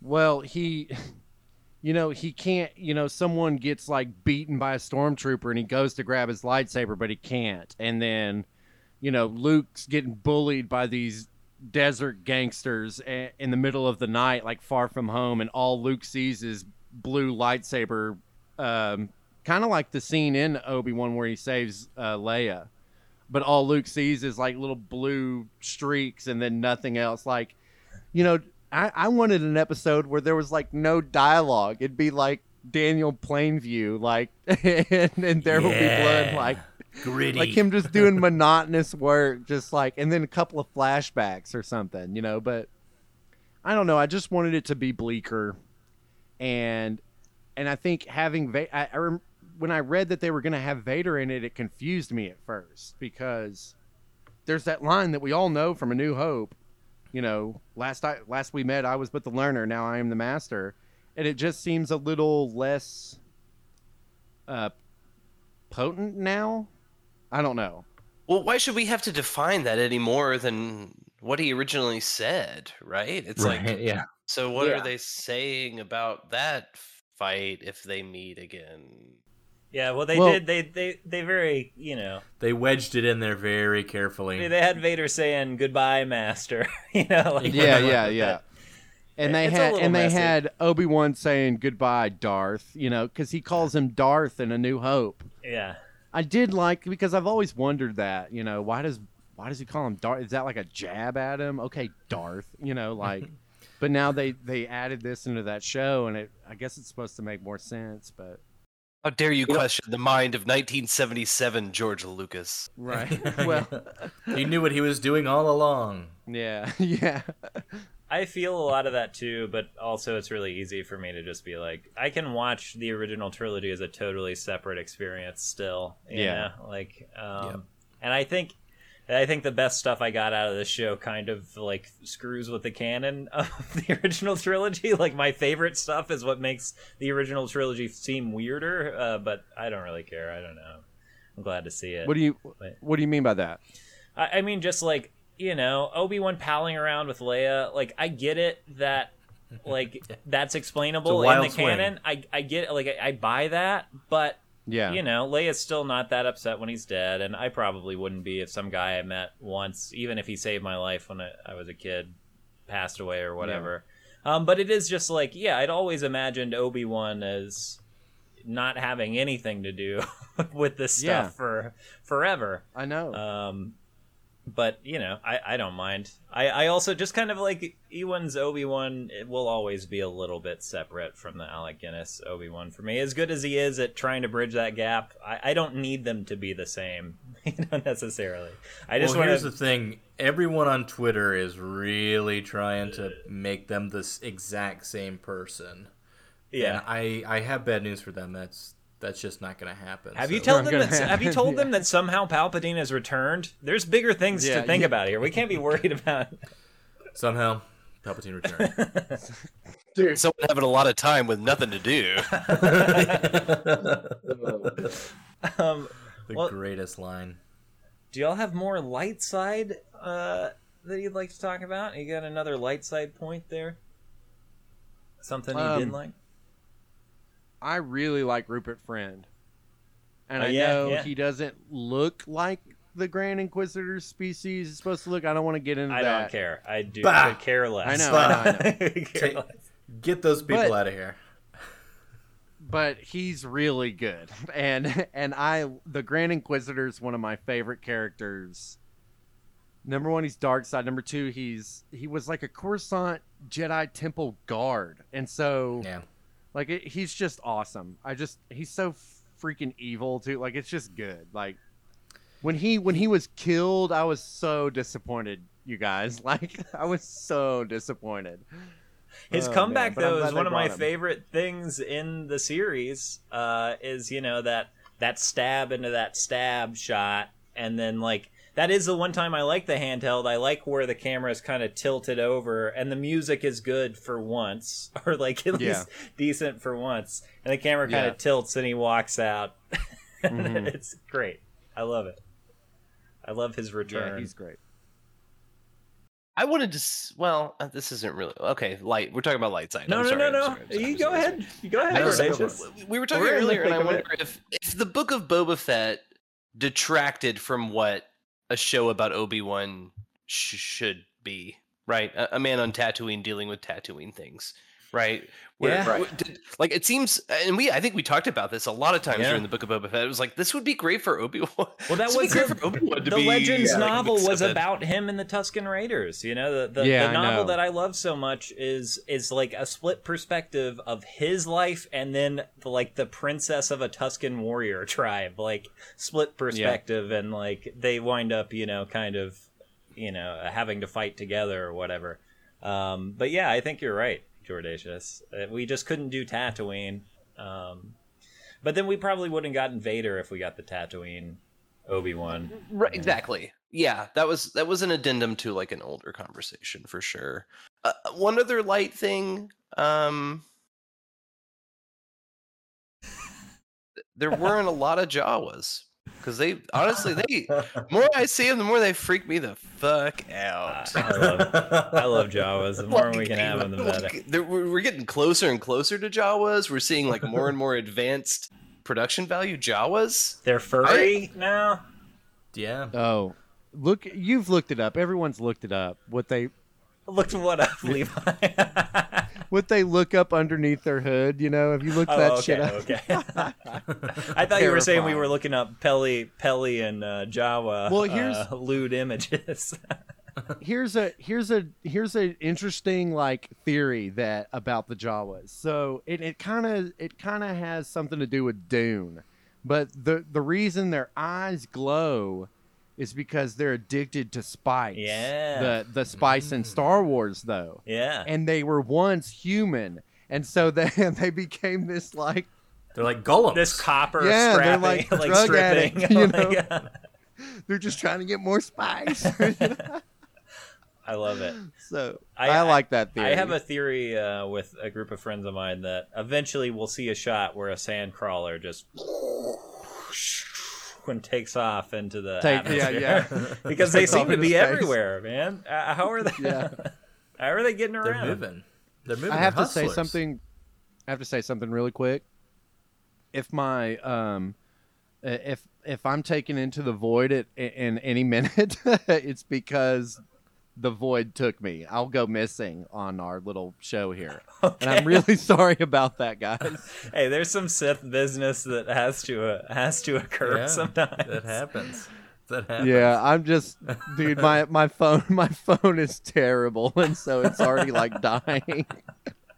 well, he, you know, he can't. You know, someone gets like beaten by a stormtrooper, and he goes to grab his lightsaber, but he can't. And then, you know, Luke's getting bullied by these desert gangsters a- in the middle of the night, like far from home, and all Luke sees is blue lightsaber. Um, kind of like the scene in Obi Wan where he saves uh, Leia, but all Luke sees is like little blue streaks and then nothing else. Like, you know, I, I wanted an episode where there was like no dialogue. It'd be like Daniel Plainview, like, and, and there will be blood, like Gritty. like him just doing monotonous work, just like, and then a couple of flashbacks or something, you know. But I don't know. I just wanted it to be bleaker, and and I think having Va- I, I when I read that they were going to have Vader in it, it confused me at first because there's that line that we all know from A New Hope. You know, last I last we met, I was but the learner. Now I am the master, and it just seems a little less uh, potent now. I don't know. well, why should we have to define that any more than what he originally said? Right? It's Right, like yeah. So what Yeah. are they saying about that fight if they meet again? Yeah, well, they Well- did. They they they very you know They wedged it in there very carefully. they had Vader saying goodbye, Master. you know, like yeah, whatever. yeah, yeah. And they It's had little and they had Obi Wan saying goodbye, Darth. You know, because he calls him Darth in A New Hope. yeah. I did like because I've always wondered that. You know, why does why does he call him Darth? Is that like a jab at him? Okay, Darth. You know, like. but now they they added this into that show, and it I guess it's supposed to make more sense. But How dare you You know- question the mind of 1977 George Lucas? right, well, he knew what he was doing all along. yeah, yeah, I feel a lot of that too, but also it's really easy for me to just be like, I can watch the original trilogy as a totally separate experience still. You Yeah. know? Like, um, Yep. and I think, I think the best stuff I got out of this show kind of like screws with the canon of the original trilogy. Like my favorite stuff is what makes the original trilogy seem weirder. Uh, but I don't really care. I don't know. I'm glad to see it. what do you But- what do you mean by that? I, I mean, just like you know, Obi Wan palling around with Leia. Like, I get it that like that's explainable in the swing. canon. I I get like I, I buy that, but Yeah. you know, Leia's still not that upset when he's dead, and I probably wouldn't be if some guy I met once, even if he saved my life when I, I was a kid, passed away or whatever. Um, but it is just like, yeah, I'd always imagined Obi Wan as not having anything to do with this stuff Yeah. for forever. I know. Um, but you know, I, I don't mind. I, I also just kind of like Ewan's Obi Wan. It will always be a little bit separate from the Alec Guinness Obi Wan for me. As good as he is at trying to bridge that gap, I, I don't need them to be the same, you know, necessarily. I just well, want here's the thing: everyone on Twitter is really trying to make them this exact same person. Yeah. And I I have bad news for them. That's that's just not going to happen. Have you told them that? Have you told yeah. them that somehow Palpatine has returned? There's bigger things Yeah, to think yeah. about here. We can't be worried about. somehow Palpatine returned? Someone having a lot of time with nothing to do. Um, the Well- greatest line. do y'all have more light side uh, that you'd like to talk about? You got another light side point there? Something you Um, didn't like? I really like Rupert Friend, and Oh, I yeah, know yeah. he doesn't look like the Grand Inquisitor species is supposed to look. I don't want to get into I that. I don't care. I do Bah! could care less. I know, I know, I know. Care Take- less. Get those people But- out of here. but he's really good and and i the grand inquisitor is one of my favorite characters number one he's dark side number two he's he was like a coruscant jedi temple guard and so Yeah. Like it, he's just awesome. I just he's so freaking evil too. Like it's just good. Like when he when he was killed i was so disappointed you guys. Like i was so disappointed. His Oh, comeback man, though is one of my him. favorite things in the series. Uh, is you know that that stab into that stab shot, and then like that is the one time I like the handheld. I like where the camera is kind of tilted over, and the music is good for once, or like at Yeah. least decent for once, and the camera kind Yeah. of tilts and he walks out. Mhm. it's great. I love it. I love his yeah return. he's great I wanted to. Well, uh, this isn't really okay. Light. We're talking about light side. no, I'm no, sorry, no, I'm no. sorry, sorry, You go ahead. You go ahead, I we were talking We're earlier, and I wonder if if the book of Boba Fett detracted from what a show about Obi Wan sh- should be, right? A, a man on Tatooine dealing with Tatooine things, right? Yeah. Right. Did, like it seems, and we I think we talked about this a lot of times Yeah. during the book of Boba Fett. It was like this would be great for Obi Wan. Well, that was great the- for Obi Wan the be. Legends yeah, like, novel was about him and the Tusken Raiders. You know, the the, Yeah, the novel know. that I love so much is is like a split perspective of his life and then the, like the princess of a Tusken warrior tribe, like split perspective, and like they wind up, you know, kind of, you know, having to fight together or whatever. Um, but yeah, I think you're right, Jordacious. Uh, We just couldn't do Tatooine. Um, but then we probably wouldn't gotten Vader if we got the Tatooine Obi Wan. Right, exactly. Yeah, that was that was an addendum to like an older conversation for sure. Uh, one other light thing, um, there weren't a lot of Jawas because they honestly they more I see them, the more they freak me the fuck out. Ah, I love, I love Jawas. The more we can have them, the better. Like, we're we're getting closer and closer to Jawas. We're seeing like more and more advanced production value Jawas. They're furry now. Yeah. Oh, look! You've looked it up. Everyone's looked it up. What they Looked what up, Levi. what they look up underneath their hood. You know, have you looked oh, that okay, shit up? okay. I thought you were saying we were looking up Peli, Peli, and uh, Jawa. Well, here's- uh, lewd images. here's a here's a here's an interesting like theory that about the Jawas. So it it kind of it kind of has something to do with Dune, but the the reason their eyes glow is because they're addicted to spice. Yeah. The the spice in Star Wars though. yeah. and they were once human, and so then they became this like They're like golems. this copper Yeah, they're like like, drug stripping. addict, you Oh know? God. they're just trying to get more spice. I love it. so I- I, I- like that theory. I have a theory uh, with a group of friends of mine that eventually we'll see a shot where a sand crawler just when takes off into the Take- yeah, atmosphere. yeah. because they seem to be space. everywhere, man. Uh, how are they? Yeah. how are they getting around? They're around? moving. They're moving. I have to say something. I have to say something really quick. If my um, if if I'm taken into the void at in any minute, it's because the void took me. I'll go missing on our little show here, and I'm really sorry about that, guys. Hey, there's some Sith business that has to uh, has to occur Yeah, sometimes. That happens. That happens. Yeah, I'm just, dude. My my phone my phone is terrible, and so it's already like dying.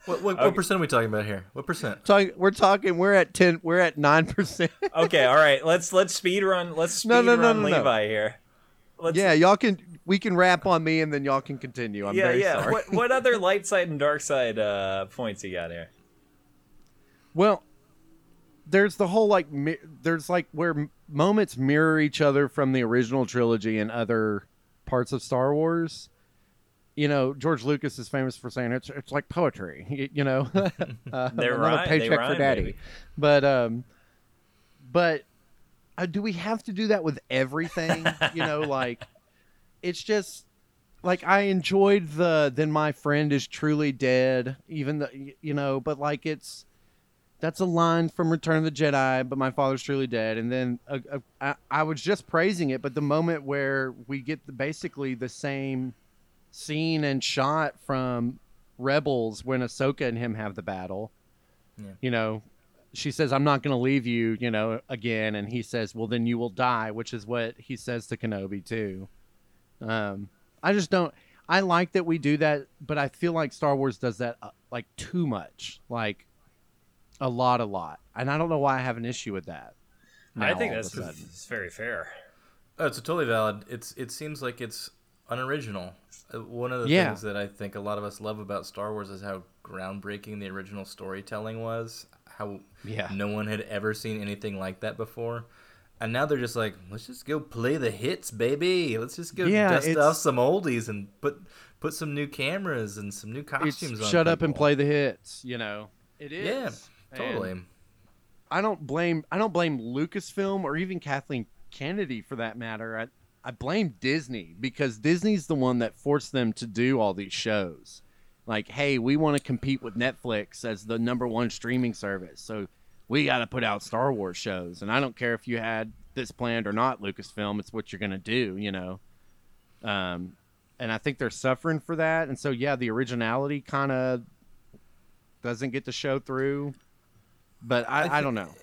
What, what, Okay. what percent are we talking about here? What percent? Talk, we're talking. We're at ten. We're at nine percent. okay, all right. Let's let's speed run. Let's speed No, no, no, run no, no. Levi here. Let's, Yeah, y'all can. We can wrap on me, and then y'all can continue. I'm yeah, very yeah. sorry. What what other light side and dark side uh, points you got here? Well, there's the whole like mi- there's like where m- moments mirror each other from the original trilogy and other parts of Star Wars. You know, George Lucas is famous for saying it's it's like poetry. You, you know, uh, They rhyme- they paycheck rhyme, for daddy. baby. But um, but uh, do we have to do that with everything? you know, like it's just like I enjoyed the then my friend is truly dead, even though you know, but like it's that's a line from Return of the Jedi, but my father's truly dead. And then uh, uh, I, I was just praising it, but the moment where we get the, basically the same scene and shot from Rebels when Ahsoka and him have the battle, Yeah. you know, she says, "I'm not going to leave you," you know, again, and he says, "Well, then you will die," which is what he says to Kenobi too. Um, I just don't. I like that we do that, but I feel like Star Wars does that uh, like too much, like a lot, a lot, and I don't know why I have an issue with that. I think that's, a sudden. that's very fair. Oh, it's totally valid. It's it seems like it's unoriginal. Uh, One of the Yeah. things that I think a lot of us love about Star Wars is how groundbreaking the original storytelling was. How Yeah. no one had ever seen anything like that before. And now they're just like, let's just go play the hits, baby. Let's just go Yeah, dust off some oldies and put put some new cameras and some new costumes on. shut up and play the hits. You know, it is. Yeah, And totally. I don't blame. I don't blame Lucasfilm or even Kathleen Kennedy for that matter. I I blame Disney because Disney's the one that forced them to do all these shows. Like, hey, we want to compete with Netflix as the number one streaming service, so we got to put out Star Wars shows. And I don't care if you had this planned or not, Lucasfilm. It's what you're gonna do, you know. Um, and I think they're suffering for that. And so, yeah, the originality kind of doesn't get to show through. But I, I, I don't know.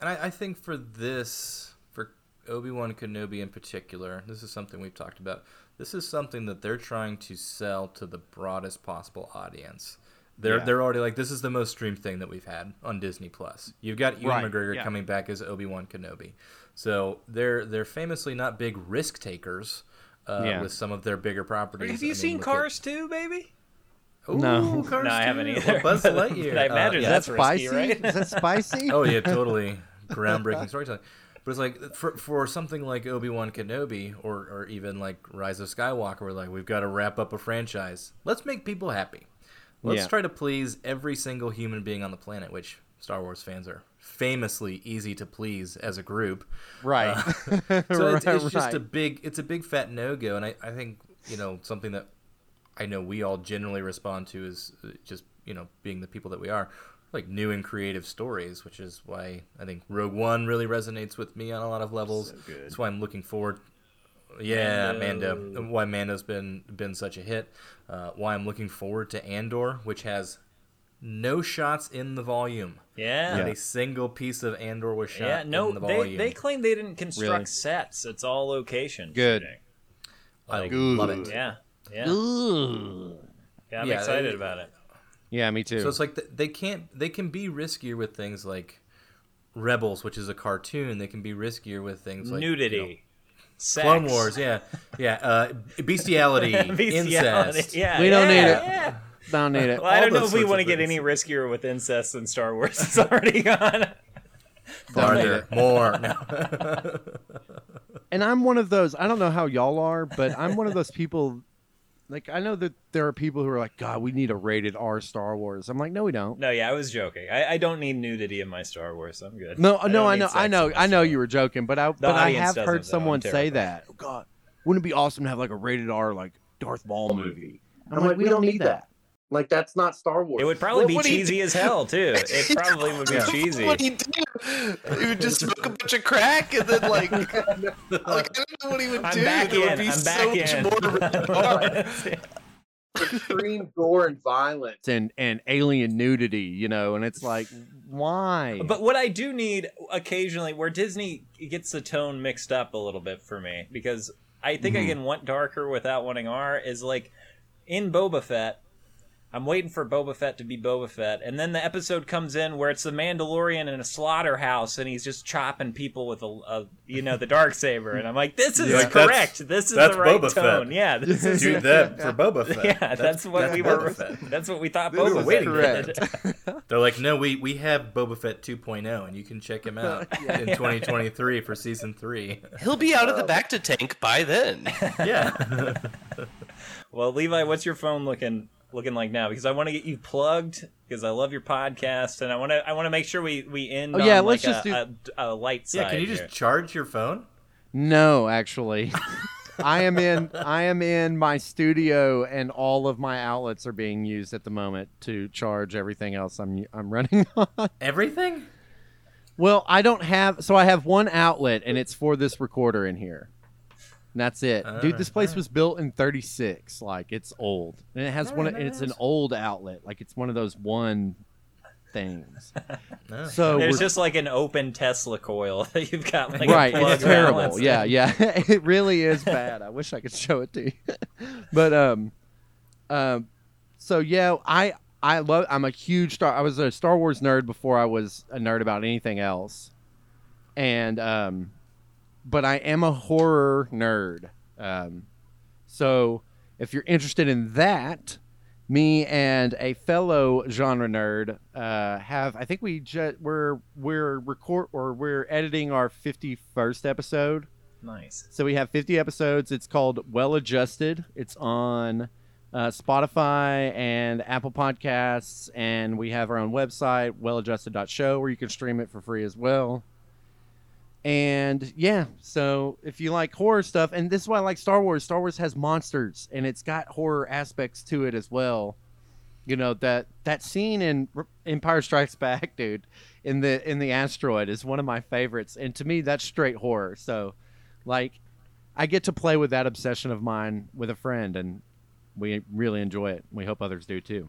And I, I think for this, for Obi Wan Kenobi in particular, this is something we've talked about. This is something that they're trying to sell to the broadest possible audience. They're Yeah. they're already like this is the most streamed thing that we've had on Disney Plus. You've got Ewan Right, McGregor yeah. coming back as Obi Wan Kenobi, so they're they're famously not big risk takers uh, Yeah. with some of their bigger properties. Have you I mean, seen look at- Cars 2, baby? Ooh, No. Cars No, I haven't 2. either. Well, Buzz Lightyear. But I uh, imagine yeah, Is that's that risky, spicy? right? Is that spicy? oh yeah, totally groundbreaking storytelling. But it's like for for something like Obi Wan Kenobi or or even like Rise of Skywalker, we're like we've got to wrap up a franchise. Let's make people happy. Let's Yeah. try to please every single human being on the planet, which Star Wars fans are famously easy to please as a group. Right. Uh, So it's, it's Right, just a big it's a big fat no go, and I, I think you know something that I know we all generally respond to is uh, just you know being the people that we are, like new and creative stories, which is why I think Rogue One really resonates with me on a lot of levels. good. That's why I'm looking forward. Yeah, Mando. Mando. Why Mando's been been such a hit. Uh, why I'm looking forward to Andor, which has no shots in the volume. Yeah. Not Yeah, a single piece of Andor was shot yeah, no, in the they, volume. they claim they didn't construct Really? sets. It's all location. Good. shooting. I like- love it. Yeah. Yeah. Ooh. Yeah, I'm Yeah, excited they- about it. Yeah, me too. So it's like th- they can't they can be riskier with things like Rebels, which is a cartoon. They can be riskier with things like you know, Nudity. Sex. Clone Wars. Yeah, yeah. Uh, bestiality, Bestiality. incest. Yeah. We don't yeah, need it. Yeah. don't need it. Well, I don't know if we want to get any riskier with incest than Star Wars has already gone. Farther, more. No. and I'm one of those. I don't know how y'all are, but I'm one of those people. Like I know that there are people who are like, God, we need a rated R Star Wars. I'm like, no, we don't. No, yeah, I was joking. I, I don't need nudity in my Star Wars. I'm good. No, I no, I know, I know, I know you were joking, but I, but I have heard though. someone say that. Oh, God, wouldn't it be awesome to have like a rated R like Darth Maul movie? I'm like, we don't need that. Like that's not Star Wars. It would probably What be would cheesy do? as hell too. It probably would be Yeah. cheesy. What he do? He would just smoke a bunch of crack and then like, like I don't know what he would I'm do. back There would be I'm so back much in. more rated R. extreme gore and violence and and alien nudity, you know, and it's like why? But what I do need occasionally, where Disney gets the tone mixed up a little bit for me, because I think I mm-hmm. can want darker without wanting R, is like in Boba Fett. I'm waiting for Boba Fett to be Boba Fett, and then the episode comes in where it's the Mandalorian in a slaughterhouse, and he's just chopping people with a, a you know, the dark saber, and I'm like, this is Yeah. Correct. this is that's the right Boba tone. Fett. Yeah, this is Do that for Boba Fett. Yeah, that's, what that's we Boba were. Fett. That's what we thought We were Boba waiting Fett for did. They're like, no, we we have Boba Fett 2.0, and you can check him out in 2023 for season three. He'll be out of the bacta tank by then. Yeah. Well, Levi, what's your phone looking looking like now? Because I want to get you plugged because I love your podcast and I want to I want to make sure we we end. Oh, yeah, on, let's like, just a, do- a, a light side. yeah. Can you just here. charge your phone? No, actually. I am in I am in my studio and all of my outlets are being used at the moment to charge everything else I'm I'm running on. Everything? Well, I don't have so I have one outlet and it's for this recorder in here. And that's it. Dude, this place alright. was built in 36. Like it's old. And it has one of, and it's an old outlet. Like it's one of those one things. No. So There's we're- just like an open Tesla coil that you've got. Like, right it's terrible yeah yeah it really is bad i wish i could show it to you but um um so yeah i i love i'm a huge star i was a star wars nerd before i was a nerd about anything else and um but i am a horror nerd um so if you're interested in that me and a fellow genre nerd uh, have I think we ju- we're we're record or we're editing our 51st episode. Nice. So we have 50 episodes. It's called Well Adjusted. It's on uh, Spotify and Apple Podcasts, and we have our own website, welladjusted.show, where you can stream it for free as well. And yeah, so if you like horror stuff, and this is why I like Star Wars. Star Wars has monsters, and it's got horror aspects to it as well. You know that that scene in Empire Strikes Back, dude, in the in the asteroid is one of my favorites, and to me that's straight horror. So, like, I get to play with that obsession of mine with a friend, and we really enjoy it. We hope others do too.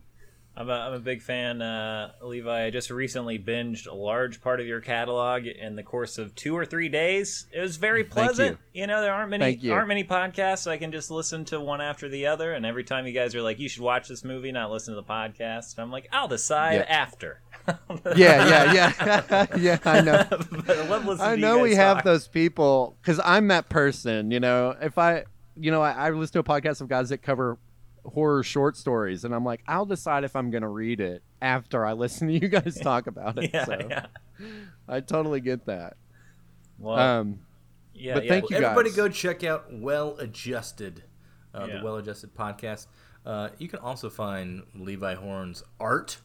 I'm a, I'm a big fan, uh, Levi. I just recently binged a large part of your catalog in the course of two or three days. It was very pleasant. You. know, there aren't many aren't many podcasts I can just listen to one after the other. And every time you guys are like, "You should watch this movie," not listen to the podcast, I'm like, "I'll decide Yeah. after." Yeah, yeah, yeah, yeah. I know. I I know we guys have those people because I'm that person. You know, if I, you know, I, I listen to a podcast of guys that cover horror short stories, and I'm like, I'll decide if I'm going to read it after I listen to you guys talk about it. Yeah, so yeah. I totally get that. Well, Um, yeah, but yeah. thank you Guys. Everybody go check out Well Adjusted, uh, Yeah. the Well Adjusted podcast. Uh, you can also find Levi Horne's art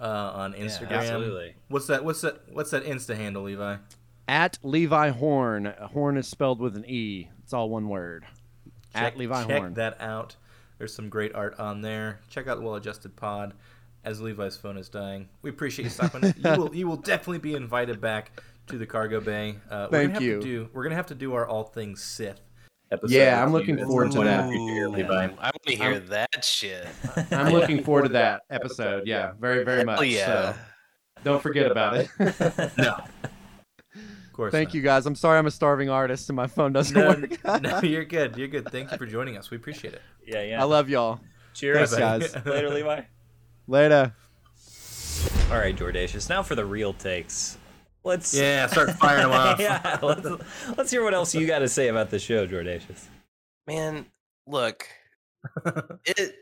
uh, on Instagram. absolutely. What's that? What's that? What's that Insta handle, Levi? at Levi Horne. Horne is spelled with an e. It's all one word. Check, at Levi check Horne. that out. There's some great art on there. Check out Well Adjusted Pod. As Levi's phone is dying, we appreciate you stopping. you will you will definitely be invited back to the cargo bay. Uh, we're Thank gonna have you. To do, we're gonna have to do our all things Sith. Episode Yeah, I'm looking you forward to that. after Levi. I want to hear that shit. I'm looking forward to that episode. Yeah, very, very much. Hell yeah. So don't forget about it. No, of course. Thank not. you guys. I'm sorry I'm a starving artist and my phone doesn't No, work. no, you're good. You're good. Thank you for joining us. We appreciate it. yeah, yeah. I love y'all. Cheers, Thanks, guys. Later, Levi. Later. All right, Jordacious. Now for the real takes. Let's Yeah, start firing them off. yeah, let's, let's hear what else you got to say about the show, Jordacious. Man, look, it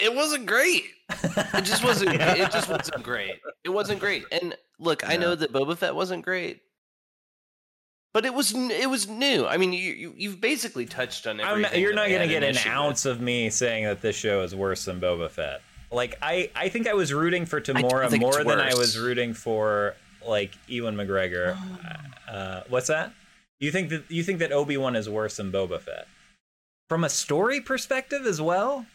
it wasn't great. It just wasn't. It just wasn't great. It wasn't great. And look, I know that Boba Fett wasn't great, but it was it was new. I mean, you, you you've basically touched on I'm everything. not, you're not going to get an issue with. ounce of me saying that this show is worse than Boba Fett. Like I, I think I was rooting for don't Temuera more than I was rooting for like Ewan McGregor. Uh, what's that? You think that you think that Obi Wan is worse than Boba Fett? From a story perspective as well?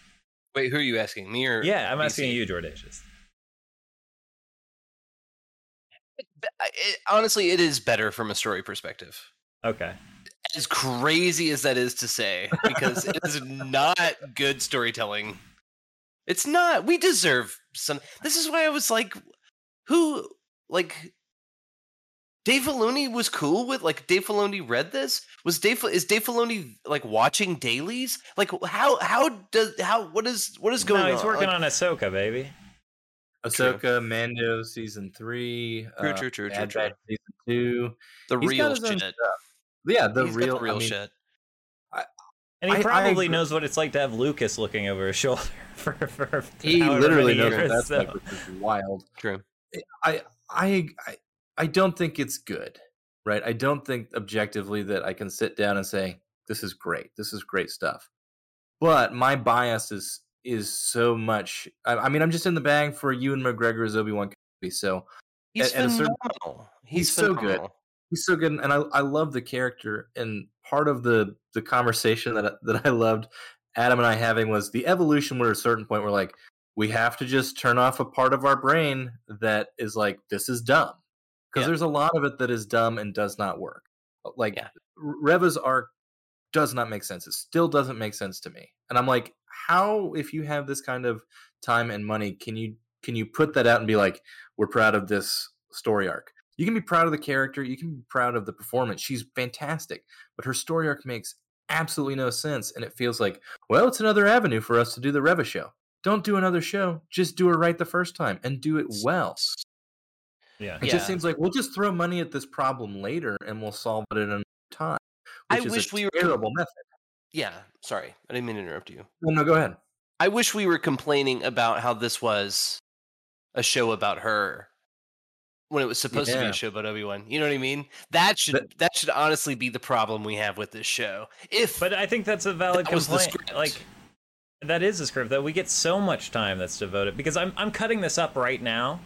Wait, who are you asking? Me or Yeah, I'm BC? asking you, Jordacious. It, honestly, it is better from a story perspective. Okay. As crazy as that is to say, because it is not good storytelling. It's not. We deserve some. This is why I was like, who, like, Dave Filoni was cool with like Dave Filoni read this. Was Dave is Dave Filoni like watching dailies? Like how how does how what is what is going no, he's on? working Like, on Ahsoka, baby. Ahsoka, Mando season three, True, uh, true, true, true, Bad true. Season two. the He's real shit. stuff. Yeah, the He's real, the real I mean, shit. And he I- I probably agree. knows what it's like to have Lucas looking over his shoulder for, for He literally many knows what years, that's so- like, which is wild. True. I, I, I, I don't think it's good, right? I don't think objectively that I can sit down and say this is great. This is great stuff. But my bias is is so much. I, I mean, I'm just in the bag for you and Ewan McGregor's Obi Wan Kenobi. So He's at a certain- phenomenal. he's He's, so good. he's so good, and I I love the character. And part of the the conversation that I- that I loved Adam and I having was the evolution. Where at a certain point we're like, we have to just turn off a part of our brain that is like, this is dumb, because Yeah. there's a lot of it that is dumb and does not work. Uh, like Yeah. Reva's arc does not make sense. It still doesn't make sense to me. And I'm like, how if you have this kind of time and money, can you can you put that out and be like, we're proud of this story arc? You can be proud of the character, you can be proud of the performance. She's fantastic, but her story arc makes absolutely no sense and it feels like, well, it's another avenue for us to do the Reva show. Don't do another show, just do it right the first time and do it well. Yeah. It Yeah. just seems like we'll just throw money at this problem later and we'll solve it in another time. I is wish a we were- terrible method. Yeah. Sorry, I didn't mean to interrupt you. No, no, go ahead. I wish we were complaining about how this was a show about her when it was supposed to be a show about Obi Wan. You know what I mean? That should But- that should honestly be the problem we have with this show. If But I think that's a valid That was the complaint. Like that is a script that we get so much time that's devoted because I'm I'm cutting this up right now,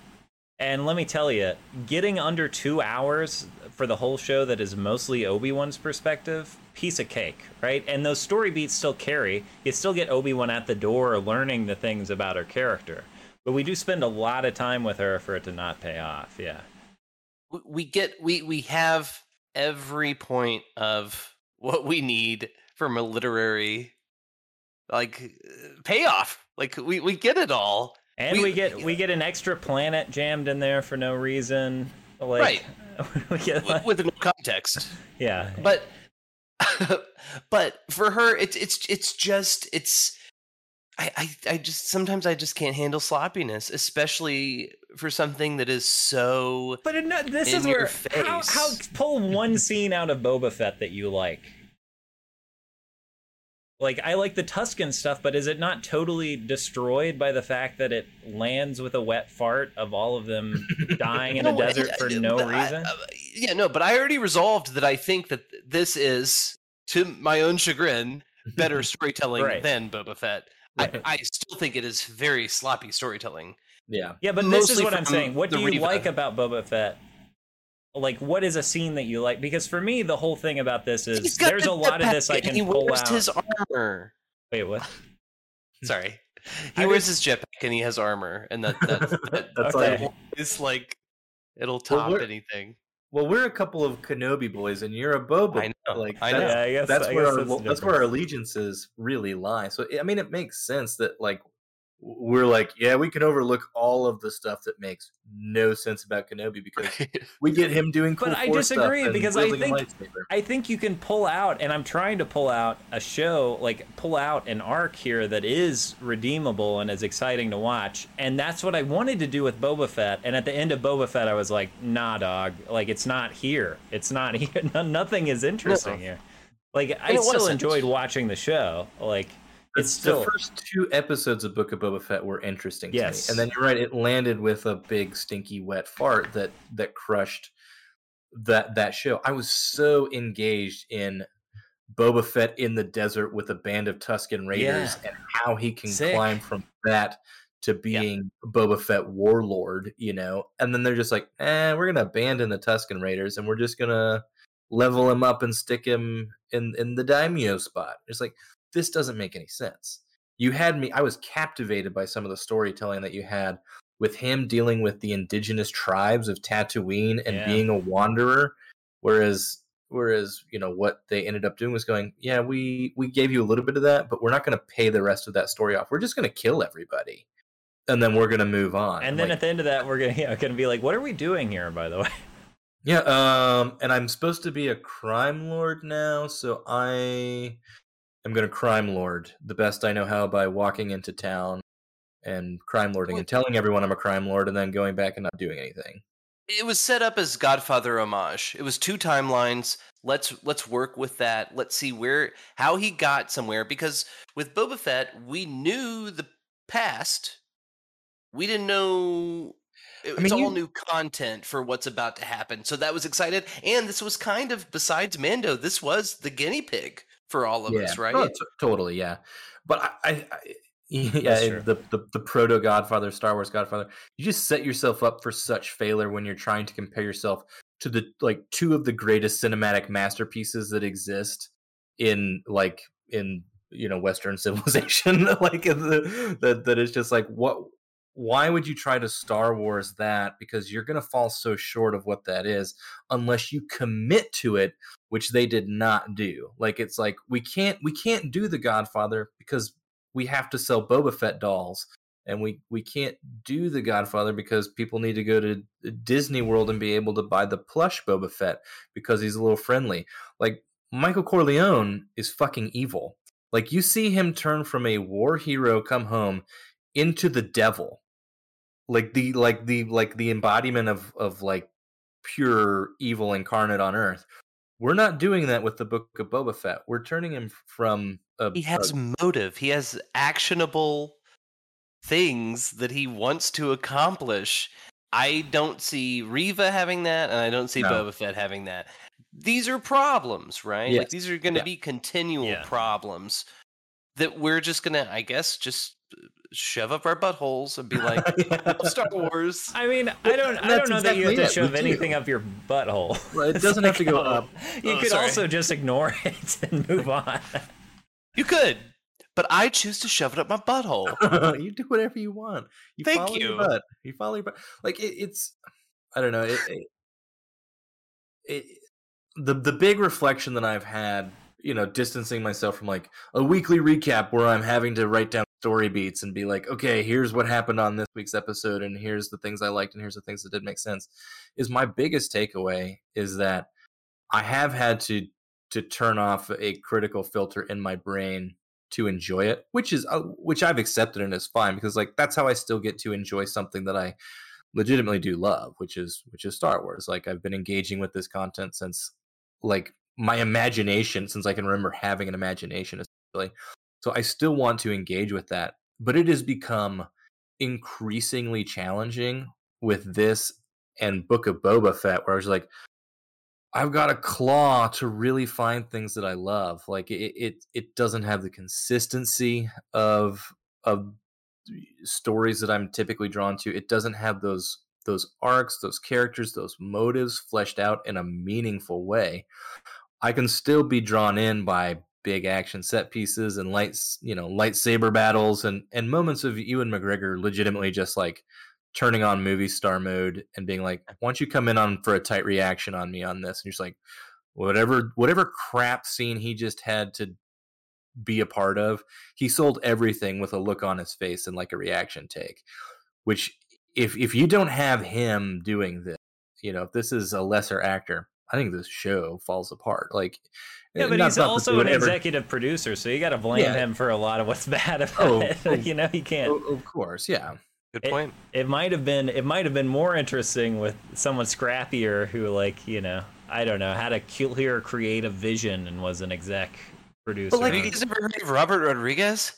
and let me tell you, getting under two hours for the whole show that is mostly Obi Wan's perspective, piece of cake, right? And those story beats still carry. You still get Obi Wan at the door learning the things about her character, but we do spend a lot of time with her for it to not pay off. Yeah. we get we we have every point of what we need from a literary like uh, payoff. Like we we get it all. And We- we, get we get an extra planet jammed in there for no reason. Like, Right. get like, with no context. yeah. But but for her, it's it's it's just it's. I, I, I just sometimes I just can't handle sloppiness, especially for something that is so But no, this in is your where how, how pull one scene out of Boba Fett that you like. Like I like the Tusken stuff, but is it not totally destroyed by the fact that it lands with a wet fart of all of them dying in a desert I- for no but I- reason? uh, yeah, no, but I already resolved that I think that this is, to my own chagrin, better storytelling Right. than Boba Fett. Right. I, I still think it is very sloppy storytelling. Yeah. Yeah, but this is what I'm saying. What do you Reva. like about Boba Fett? Like, what is a scene that you like? Because for me, the whole thing about this is there's a lot of this I jetpack can and he pull wears out. his armor. Wait, what? Sorry, he I wears his jetpack and he has armor, and that that, that That's Okay. like, is like it'll top we're- anything. well, we're a couple of Kenobi boys, and you're a Boba. I know, Like, I that's, know. Yeah, I guess that's I where guess our that's that's where our allegiances really lie. So I mean, it makes sense that like we're like, yeah, we can overlook all of the stuff that makes no sense about Kenobi because we get him doing. Cool But I Force stuff disagree, because I think- I think you can pull out, and I'm trying to pull out a show, like pull out an arc here that is redeemable and is exciting to watch. And that's what I wanted to do with Boba Fett. And at the end of Boba Fett, I was like, nah, dog. Like, it's not here. It's not here. Nothing is interesting here. Like, I And it still wasn't. enjoyed watching the show. Like, The- it's still. the first two episodes of Book of Boba Fett were interesting to Yes. me, and then you're right, it landed with a big stinky wet fart that that crushed that that show. I was so engaged in Boba Fett in the desert with a band of Tusken Raiders and how he can Sick. climb from that to being Boba Fett warlord, you know. And then they're just like, "Eh, we're gonna abandon the Tusken Raiders and we're just gonna level him up and stick him in in the daimyo spot." It's like this doesn't make any sense. you had me. I was captivated by some of the storytelling that you had with him dealing with the indigenous tribes of Tatooine and Yeah. being a wanderer, whereas whereas you know what they ended up doing was going, yeah, we we gave you a little bit of that, but we're not going to pay the rest of that story off. We're just going to kill everybody, and then we're going to move on. And then like, at the end of that, we're gonna yeah, gonna be like, what are we doing here? By the way, Yeah, um, and I'm supposed to be a crime lord now, so I am gonna crime lord the best I know how by walking into town and crime lording and telling everyone I'm a crime lord and then going back and not doing anything. It was set up as Godfather homage. It was two timelines. Let's let's work with that. Let's see where how he got somewhere because with Boba Fett, we knew the past. We didn't know it was mean, all you- new content for what's about to happen. So that was excited and this was kind of besides Mando, this was the guinea pig for all of us, right? Oh, t- totally, yeah. But I, I, I yeah, the, the the proto Godfather, Star Wars Godfather, you just set yourself up for such failure when you're trying to compare yourself to the like two of the greatest cinematic masterpieces that exist in like in you know Western civilization. like the, that that is just like what. Why would you try to Star Wars that? Because you're going to fall so short of what that is unless you commit to it which they did not do. Like it's like we can't we can't do the Godfather because we have to sell Boba Fett dolls, and we we can't do the Godfather because people need to go to Disney World and be able to buy the plush Boba Fett because he's a little friendly. Like Michael Corleone is fucking evil. Like you see him turn from a war hero come home into the devil. Like the like the like the embodiment of of like pure evil incarnate on earth. We're not doing that with the book of Boba Fett. We're turning him from a, He has a- motive. He has actionable things that he wants to accomplish. I don't see Reva having that, and I don't see No. Boba Fett having that. These are problems, right? Like these are going to Yeah. be continual Yeah. problems that we're just going to, I guess, just shove up our buttholes and be like, "Love Star Wars. I mean, I don't, I don't know that you have to it, shove anything up your butthole. Well, it doesn't have to go oh, up. You Oh, could sorry. also just ignore it and move on. You could, but I choose to shove it up my butthole. you do whatever you want. You Thank follow your butt. You follow your butt. Like it, it's, I don't know. It, it, it, the the big reflection that I've had, you know, distancing myself from like a weekly recap where I'm having to write down story beats and be like, okay, here's what happened on this week's episode, and here's the things I liked, and here's the things that did make sense. Is my biggest takeaway is that I have had to to turn off a critical filter in my brain to enjoy it, which is uh, which I've accepted and is fine because like that's how I still get to enjoy something that I legitimately do love, which is which is Star Wars. Like I've been engaging with this content since like my imagination since I can remember having an imagination essentially. So I still want to engage with that, but it has become increasingly challenging with this and Book of Boba Fett where I was like I've got a claw to really find things that I love. Like it, it, it doesn't have the consistency of of stories that I'm typically drawn to. It doesn't have those those arcs, those characters, those motives fleshed out in a meaningful way. I can still be drawn in by big action set pieces and lights, you know, lightsaber battles and and moments of Ewan McGregor legitimately just like turning on movie star mode and being like, "Why don't you come in on for a tight reaction on me on this?" And you're just like, whatever whatever crap scene he just had to be a part of, he sold everything with a look on his face and like a reaction take. Which, if if you don't have him doing this, you know, if this is a lesser actor, I think this show falls apart. Like, Yeah, eh, but he's also an ever- executive producer, so you got to blame Yeah. him for a lot of what's bad about Oh, it. oh, you know, he can't. Of of course, yeah. Good point. It might have been. It might have been more interesting with someone scrappier who, like, you know, I don't know, had a clear creative vision and was an exec producer. But like, you guys ever heard of Robert Rodriguez?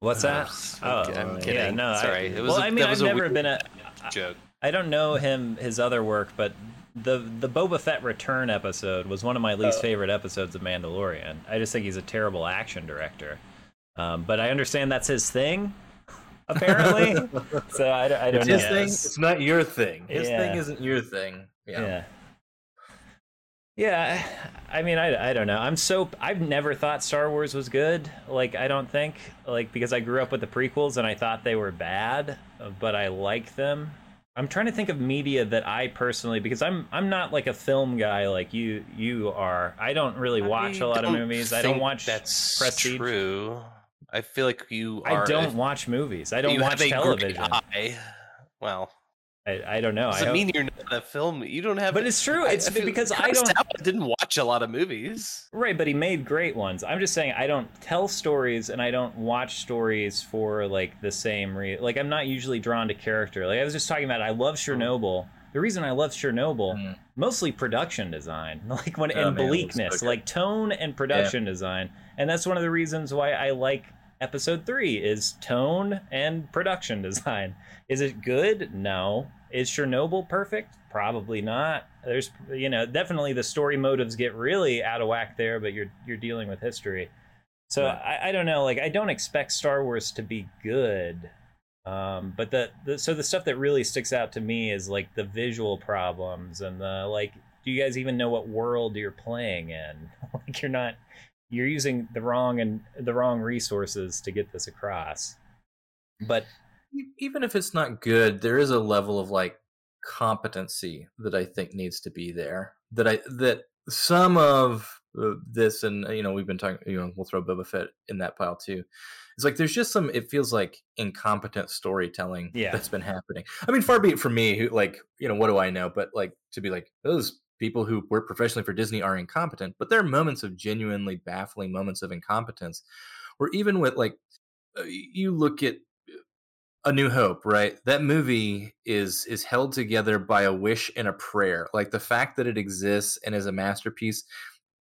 What's that? Oh, Oh, I'm yeah, kidding. no, I- Sorry. It was well, a- I mean, I've never been a. Joke. I don't know him his other work, but the the Boba Fett return episode was one of my least favorite episodes of Mandalorian. I just think he's a terrible action director. Um, but I understand that's his thing, apparently. so I, don't- I don't It's know. his thing. It's not your thing. His Yeah. thing isn't your thing. Yeah. Yeah. Yeah, I mean, I, I don't know. I'm so I've never thought Star Wars was good. Like, I don't think like because I grew up with the prequels and I thought they were bad, but I like them. I'm trying to think of media that I personally because I'm I'm not like a film guy like you you are. I don't really watch I a lot of movies. I don't watch That's Prestige. true. I feel like you are, I don't watch movies. I don't watch television. Well, I, I don't know. I doesn't hope- mean you're a film. You don't have. but it's true. I- It's I because I don't Talbot didn't watch a lot of movies. Right, but he made great ones. I'm just saying I don't tell stories and I don't watch stories for like the same reason. Like I'm not usually drawn to character. Like I was just talking about I love Chernobyl. The reason I love Chernobyl, Mm. mostly production design. Like when Oh, and man, bleakness, so like tone and production design. And that's one of the reasons why I like episode 3 is tone and production design. Is it good? No. Is Chernobyl perfect? Probably not. There's, you know, definitely the story motives get really out of whack there, but you're you're dealing with history. So Right. I, I don't know. Like I don't expect Star Wars to be good, um, but the, the so the stuff that really sticks out to me is like the visual problems and the like. Do you guys even know what world you're playing in? like you're not. You're using the wrong and the wrong resources to get this across. But even if it's not good, there is a level of like competency that I think needs to be there. That I that some of this, and you know, we've been talking. You know, we'll throw Boba Fett in that pile too. It's like there's just some. It feels like incompetent storytelling Yeah. that's been happening. I mean, far be it from me, who like you know, what do I know? But like to be like those people who work professionally for Disney are incompetent. But there are moments of genuinely baffling moments of incompetence, where even with like uh, you look at a New Hope, right? That movie is is held together by a wish and a prayer. Like the fact that it exists and is a masterpiece,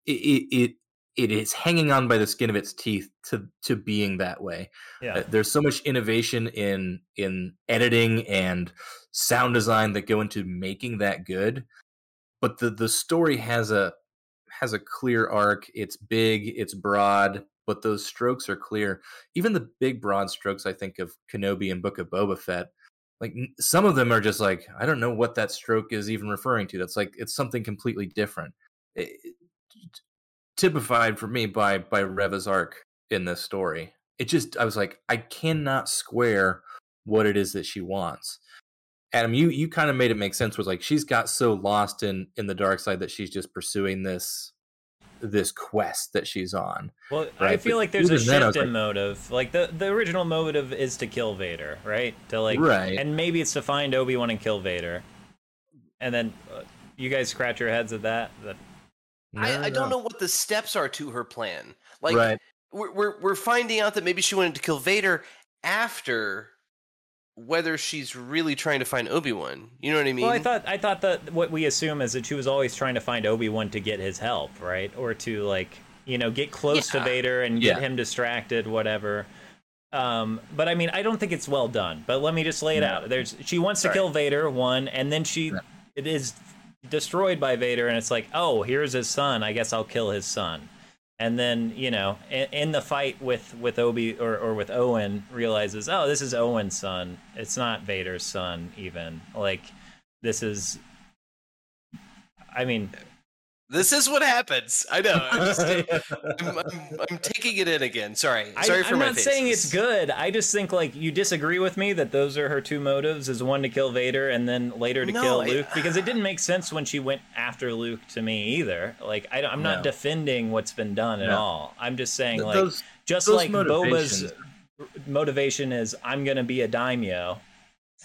it it it, it is hanging on by the skin of its teeth to to being that way. yeah, Uh, There's so much innovation in in editing and sound design that go into making that good. But the the story has a has a clear arc. It's big, it's broad, but those strokes are clear. Even the big broad strokes I think of Kenobi and Book of Boba Fett, like some of them are just like I don't know what that stroke is even referring to. That's like it's something completely different. Eh, eh, it- it- typified for me by by Reva's arc in this story. It just I was like I cannot square what it is that she wants. Adam, you you kind of made it make sense. Was like she's got so lost in in the dark side that she's just pursuing this this quest that she's on. Well, I feel but like there's a even then shift in like- motive. Like the the original motive is to kill Vader, right? To like, Right. and maybe it's to find Obi Wan and kill Vader, and then uh, you guys scratch your heads at that. That I, I don't know what the steps are to her plan. Like right. we're, we're we're finding out that maybe she wanted to kill Vader after whether she's really trying to find Obi Wan. You know what I mean? well, I thought I thought that what we assume is that she was always trying to find Obi Wan to get his help, right? Or to like you know get close to Vader and Yeah. get him distracted, whatever. Um, but I mean, I don't think it's well done. But let me just lay it No. out. There's she wants to kill Vader one, and then she Yeah. it is destroyed by Vader, and it's like, oh, here's his son. I guess I'll kill his son. And then you know, in, the fight with with Obi or, or with Owen, realizes, oh, this is Owen's son. It's not Vader's son. Even like this is. I mean, this is what happens. I know. I'm, just, I'm, I'm, I'm taking it in again. Sorry. Sorry I, for I'm my not saying it's good. I just think like you disagree with me that those are her two motives: is one to kill Vader and then later to No, kill I- Luke. Because it didn't make sense when she went after Luke to me either. Like I, am not No. defending what's been done at No. all. I'm just saying Th- like those- just those like Boba's motivation is I'm gonna be a daimyo.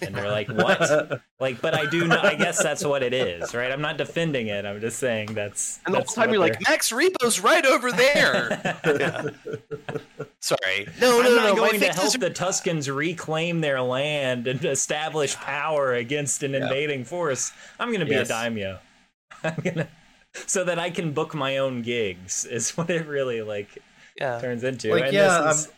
And they're like, what? like, but I do know. I guess that's what it is, right? I'm not defending it. I'm just saying that's. And the whole time you're like, they're- Max Rebo's right over there. Yeah. Sorry. No, I'm no, not no. going to help are- the Tuskens reclaim their land and establish power against an invading force. I'm going to be Yes. a daimyo. I'm gonna so that I can book my own gigs is what it really like Yeah. turns into. like and yeah, this is, um,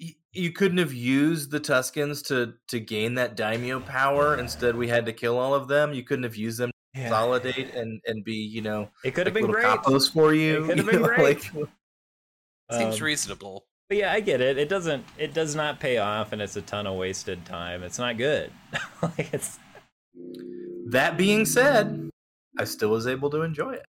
y- you couldn't have used the Tuskens to to gain that daimyo power. Instead, we had to kill all of them. You couldn't have used them to Yeah. consolidate and and be you know it could have like been great. capos for you. It could have been know, great. like- Seems Um, reasonable. But yeah, I get it. It doesn't. It does not pay off, and it's a ton of wasted time. It's not good. like it's that being said, I still was able to enjoy it.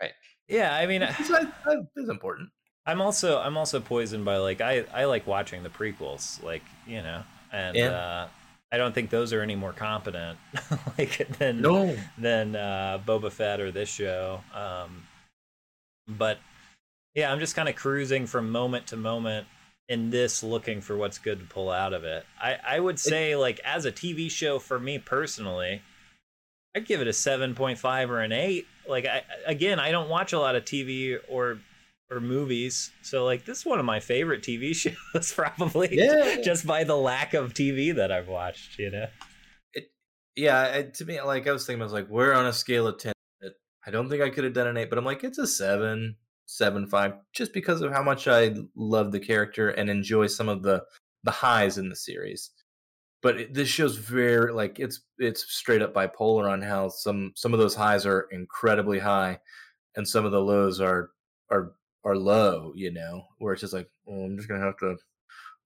Right. Yeah, I mean, it's important. I'm also I'm also poisoned by like I I like watching the prequels, like you know, and yeah. uh, I don't think those are any more competent like than no. than uh, Boba Fett or this show. Um, but yeah, I'm just kind of cruising from moment to moment in this, looking for what's good to pull out of it. I I would say like as a TV show for me personally, I'd give it a seven point five or an eight. Like I again, I don't watch a lot of TV or or movies. So like this is one of my favorite TV shows probably yeah. just by the lack of TV that I've watched, you know. It yeah, it, to me like I was thinking I was like we're on a scale of 10. I don't think I could have done an 8, but I'm like it's a 7, 7 5 just because of how much I love the character and enjoy some of the the highs in the series. But it, this show's very like it's it's straight up bipolar on how some some of those highs are incredibly high and some of the lows are are are low, you know, where it's just like, oh, I'm just gonna have to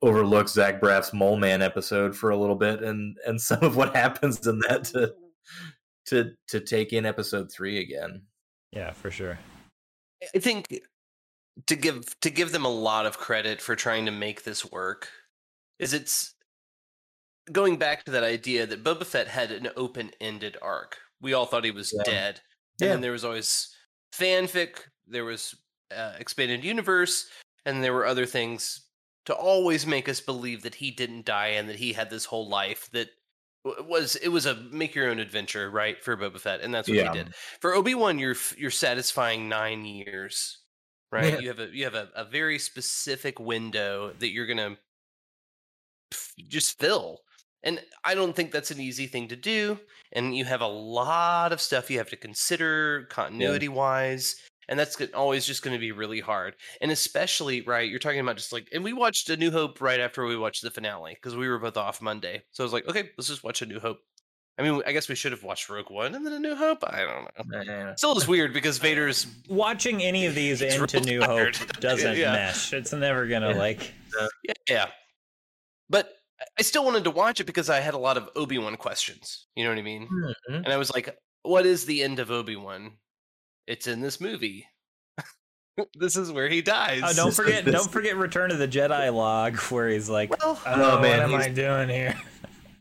overlook Zach Braff's Mole Man episode for a little bit and and some of what happens in that to to to take in episode three again. Yeah, for sure. I think to give to give them a lot of credit for trying to make this work is it's going back to that idea that Boba Fett had an open-ended arc. We all thought he was yeah. dead. And yeah. then there was always fanfic, there was uh, expanded universe, and there were other things to always make us believe that he didn't die and that he had this whole life that was it was a make your own adventure, right, for Boba Fett, and that's what yeah. he did. For Obi Wan, you're you're satisfying nine years, right? Yeah. You have a you have a, a very specific window that you're gonna just fill. And I don't think that's an easy thing to do. And you have a lot of stuff you have to consider continuity yeah. wise and that's always just going to be really hard and especially right you're talking about just like and we watched a new hope right after we watched the finale because we were both off monday so i was like okay let's just watch a new hope I mean, I guess we should have watched Rogue One and then A New Hope. I don't know. Still is weird because Vader's watching any of these into New tired. Hope doesn't yeah. mesh. It's never gonna yeah. like. Yeah, yeah, but I still wanted to watch it because I had a lot of Obi Wan questions. You know what I mean? Mm-hmm. And I was like, "What is the end of Obi Wan? It's in this movie. this is where he oh, dies. Oh, don't forget! don't forget Return of the Jedi log, where he's like, well, "Oh, oh man, what am I doing here?"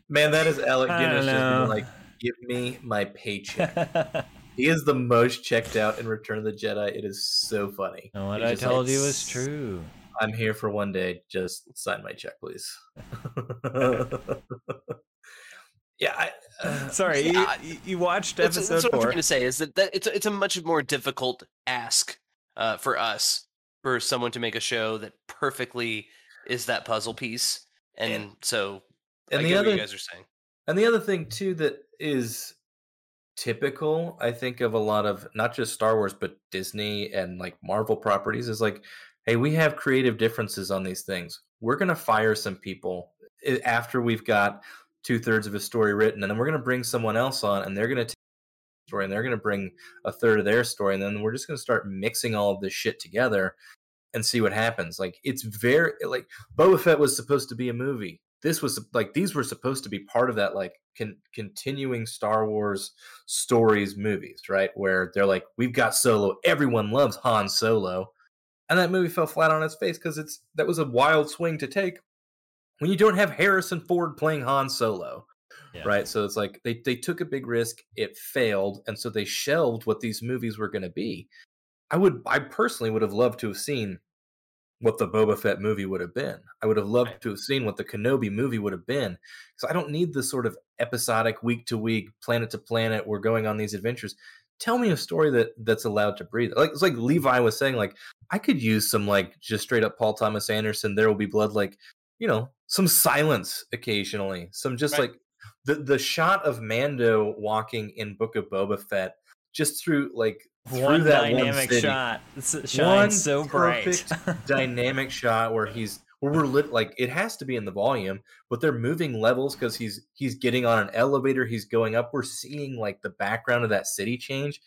Man, that is Alec Guinness just like, "Give me my paycheck." he is the most checked out in Return of the Jedi. It is so funny. And what I told like, you was true. I'm here for one day. Just sign my check, please. yeah, I, Sorry, you, you, watched episode that's, that's what I'm trying to say is that, that it's a, it's a much more difficult ask uh, for us for someone to make a show that perfectly is that puzzle piece, and, and so and I the other, you guys are saying. And the other thing too that is typical, I think, of a lot of not just Star Wars but Disney and like Marvel properties is like, hey, we have creative differences on these things. We're gonna fire some people eh, after we've got two thirds of a story written, and then we're going to bring someone else on, and they're going to take story, and they're going to bring a third of their story, and then we're just going to start mixing all of this shit together and see what happens. Like it's very like Boba Fett was supposed to be a movie. This was like these were supposed to be part of that like con- continuing Star Wars stories movies, right? Where they're like, we've got Solo, everyone loves Han Solo, and that movie fell flat on its face because it's that was a wild swing to take when you don't have Harrison Ford playing Han Solo. Yeah. Right. So it's like they, they took a big risk, it failed, and so they shelved what these movies were going to be. I would, I personally would have loved to have seen what the Boba Fett movie would have been. I would have loved right. to have seen what the Kenobi movie would have been. So I don't need the sort of episodic, week to week, planet to planet. We're going on these adventures. Tell me a story that that's allowed to breathe. Like it's like Levi was saying. Like I could use some like just straight up Paul Thomas Anderson. There will be blood. Like you know some silence occasionally, some just right. like the the shot of Mando walking in Book of Boba Fett just through like through one that dynamic one shot. Shines so bright. dynamic shot where he's where we're lit like it has to be in the volume, but they're moving levels because he's he's getting on an elevator, he's going up. We're seeing like the background of that city change.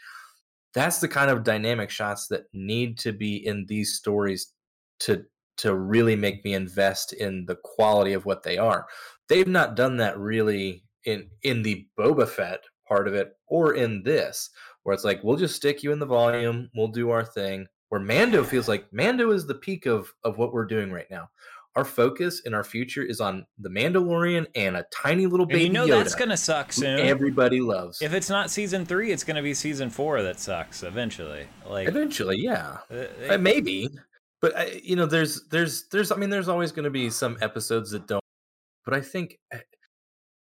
That's the kind of dynamic shots that need to be in these stories to to really make me invest in the quality of what they are. They've not done that really in in the Boba Fett part of it or in this where it's like we'll just stick you in the volume, we'll do our thing. Where Mando feels like Mando is the peak of of what we're doing right now. Our focus in our future is on the Mandalorian and a tiny little baby. And you know Yoda, that's gonna suck soon. Everybody loves. If it's not season three, it's gonna be season four that sucks eventually. Like Eventually, yeah, uh, Uh, maybe. But I, you know, there's there's there's I mean, there's always going to be some episodes that don't. But I think eh,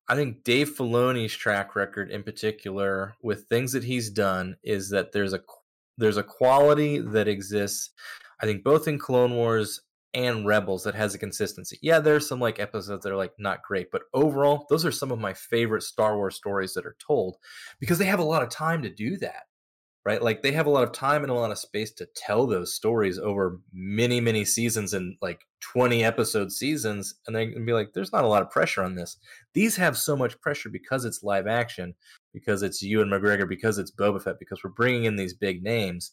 I think Dave Filoni's track record in particular with things that he's done is that there's a there's a quality that exists. I think both in Clone Wars and Rebels that has a consistency. Yeah, there's some like episodes that are like not great, but overall, those are some of my favorite Star Wars stories that are told because they have a lot of time to do that. Right? Like they have a lot of time and a lot of space to tell those stories over many, many seasons and like 20 episode seasons. And they can be like, there's not a lot of pressure on this. These have so much pressure because it's live action, because it's Ewan McGregor, because it's Boba Fett, because we're bringing in these big names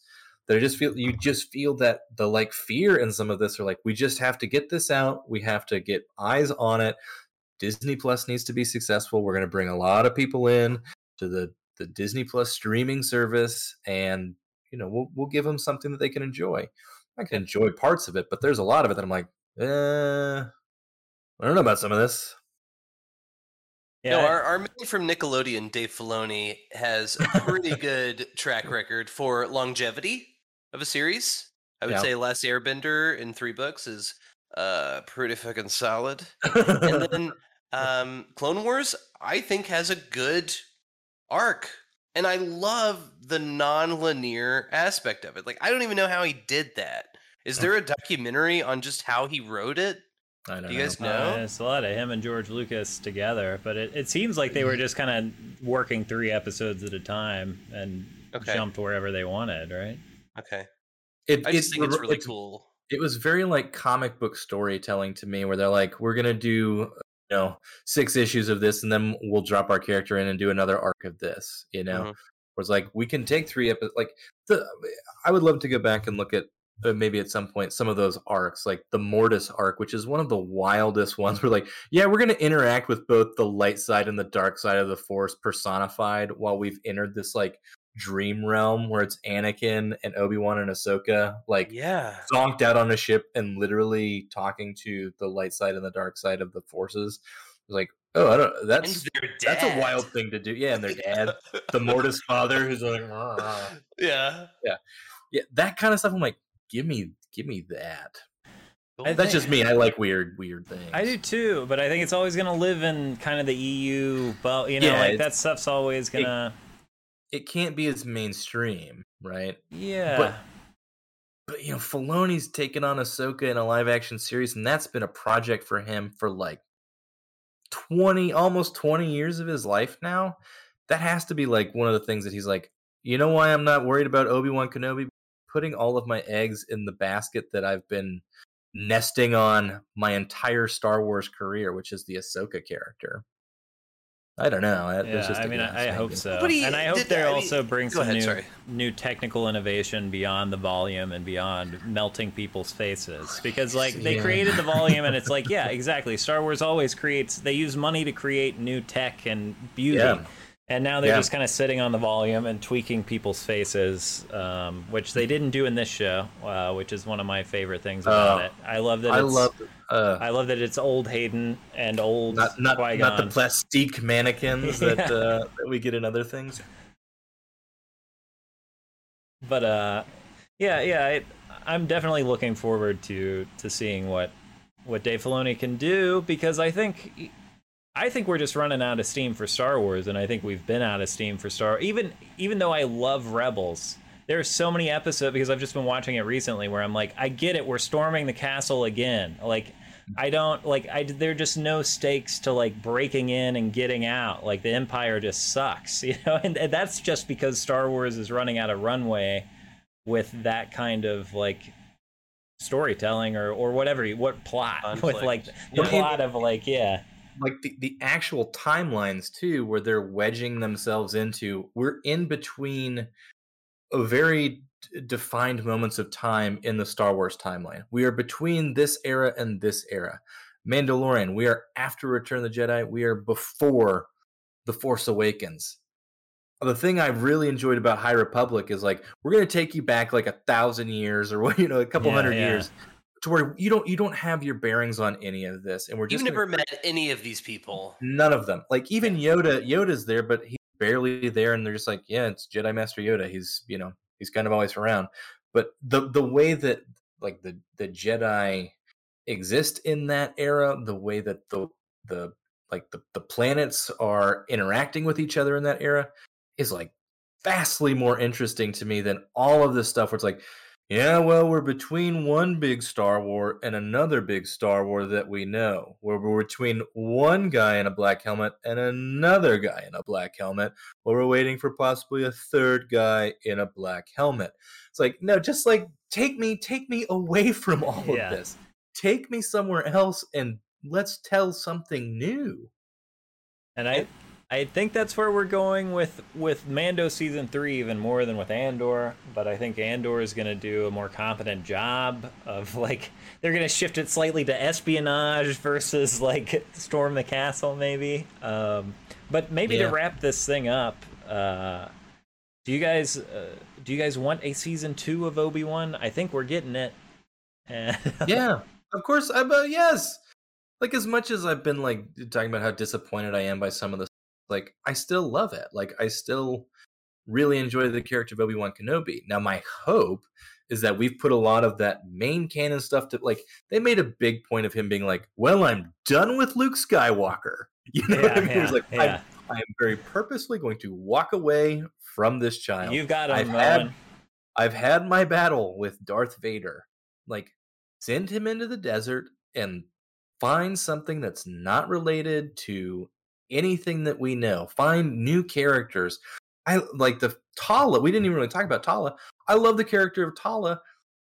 that I just feel you just feel that the like fear in some of this are like we just have to get this out we have to get eyes on it disney plus needs to be successful we're going to bring a lot of people in to the the disney plus streaming service and you know we'll, we'll give them something that they can enjoy i can enjoy parts of it but there's a lot of it that i'm like eh, i don't know about some of this yeah, no, our, our man from Nickelodeon, Dave Filoni, has a pretty good track record for longevity of a series. I would Yeah. say Last Airbender in three books is uh pretty fucking solid. and then um Clone Wars, I think, has a good arc. And I love the non-linear aspect of it. Like I don't even know how he did that. Is there a documentary on just how he wrote it? i don't Do you guys know know? Uh, it's a lot of him and George Lucas together, but it, it seems like they were just kind of working three episodes at a time and Okay. jumped wherever they wanted, right? Okay. it, I just think it's re- really cool. it was very like comic book storytelling to me where they're like we're gonna do you know six issues of this and then we'll drop our character in and do another arc of this you know Mhm. where it's like we can take three episodes like the i would love to go back and look at uh, maybe at some point some of those arcs like the mortis arc which is one of the wildest ones where like yeah we're going to interact with both the light side and the dark side of the force personified while we've entered this like dream realm where it's anakin and obi-wan and ahsoka like Yeah. zonked out on a ship and literally talking to the light side and the dark side of the forces. Like, oh, I don't. That's that's a wild thing to do. Yeah, and their dad, the Mortis father, who's like, "Ah." yeah. yeah, that kind of stuff. I'm like, give me, give me that. I That's think- just me. I like weird, weird things. I do too, but I think it's always going to live in kind of the EU, but you know, Yeah, like that stuff's always going to, It can't be as mainstream, right? yeah. But you know, Filoni's taken on Ahsoka in a live action series, and that's been a project for him for like twenty, almost twenty years of his life now. That has to be like one of the things that he's like, you know, why I'm not worried about Obi Wan Kenobi putting all of my eggs in the basket that I've been nesting on my entire Star Wars career, which is the Ahsoka character. I don't know. That- Yeah, just I a mean, I, I hope so, But he and I hope did- they I also bring go some ahead, new, sorry. new technical innovation beyond the volume and beyond melting people's faces. Because like they Yeah. created the volume, and it's like, yeah, exactly. Star Wars always creates. They use money to create new tech and beauty. Yeah. And now they're Yeah. just kind of sitting on the volume and tweaking people's faces, um, which they didn't do in this show, uh, which is one of my favorite things about Oh. it. I love that. I it's, love. Uh, I love that it's old Hayden and old not not Qui-Gon. not the plastique mannequins that Yeah. uh, that we get in other things. but uh yeah yeah I, i'm definitely looking forward to to seeing what what dave filoni can do because i think i think we're just running out of steam for star wars and i think we've been out of steam for star even even though i love rebels. There are so many episodes because i've just been watching it recently where i'm like i get it we're storming the castle again. Like I don't like I there are just no stakes to like breaking in and getting out. Like the empire just sucks, you know, and, and that's just because Star Wars is running out of runway with that kind of like storytelling or or whatever what plot with like the Yeah. plot of like yeah like the, the actual timelines too where they're wedging themselves into we're in between a very d- defined moments of time in the star wars timeline. We are between this era and this era. Mandalorian we are after return of the jedi we are before the force awakens. The thing I've really enjoyed about High Republic is like we're gonna take you back like a thousand years or what you know a couple Yeah, hundred yeah. years to where you don't you don't have your bearings on any of this, and we're just You've never gonna- met any of these people. none of them. Like even Yoda, Yoda's there, but he's barely there, and they're just like, yeah, it's Jedi Master Yoda. He's you know he's kind of always around. But the the way that like the the Jedi exist in that era, the way that the the like the, the planets are interacting with each other in that era is like vastly more interesting to me than all of this stuff where it's like yeah, well, we're between one big Star War and another big Star War that we know. Where we're between one guy in a black helmet and another guy in a black helmet, while we're waiting for possibly a third guy in a black helmet. It's like, no, just like take me, take me away from all Yeah. of this. Take me somewhere else and let's tell something new. And I I think that's where we're going with with Mando season 3 even more than with Andor, but I think Andor is going to do a more competent job of like they're going to shift it slightly to espionage versus like storm the castle maybe. Um but maybe Yeah. to wrap this thing up, uh do you guys uh, do you guys want a season 2 of Obi-Wan? I think we're getting it. Yeah, of course. I but yes, like as much as I've been like talking about how disappointed I am by some of this, like I still love it. Like I still really enjoy the character of Obi Wan Kenobi. Now my hope is that we've put a lot of that main canon stuff to like they made a big point of him being like, "Well, I'm done with Luke Skywalker." You know what I Yeah, mean? Yeah, like yeah. I'm, I am very purposely going to walk away from this child. You've got him, I've had I've had my battle with Darth Vader. Like, send him into the desert and find something that's not related to anything that we know. Find new characters. I like the Tala. We didn't even really talk about Tala. I love the character of Tala.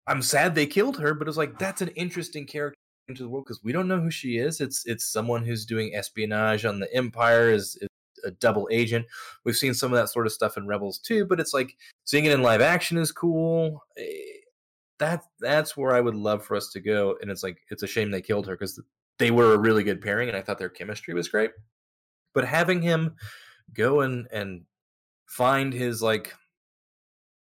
I'm sad they killed her, but it's like that's an interesting character into the world because we don't know who she is. It's it's someone who's doing espionage on the Empire, is, is a double agent. We've seen some of that sort of stuff in Rebels too, but it's like seeing it in live action is cool. Eh, That that's where I would love for us to go, and it's like it's a shame they killed her because they were a really good pairing, and I thought their chemistry was great. But having him go and and find his like,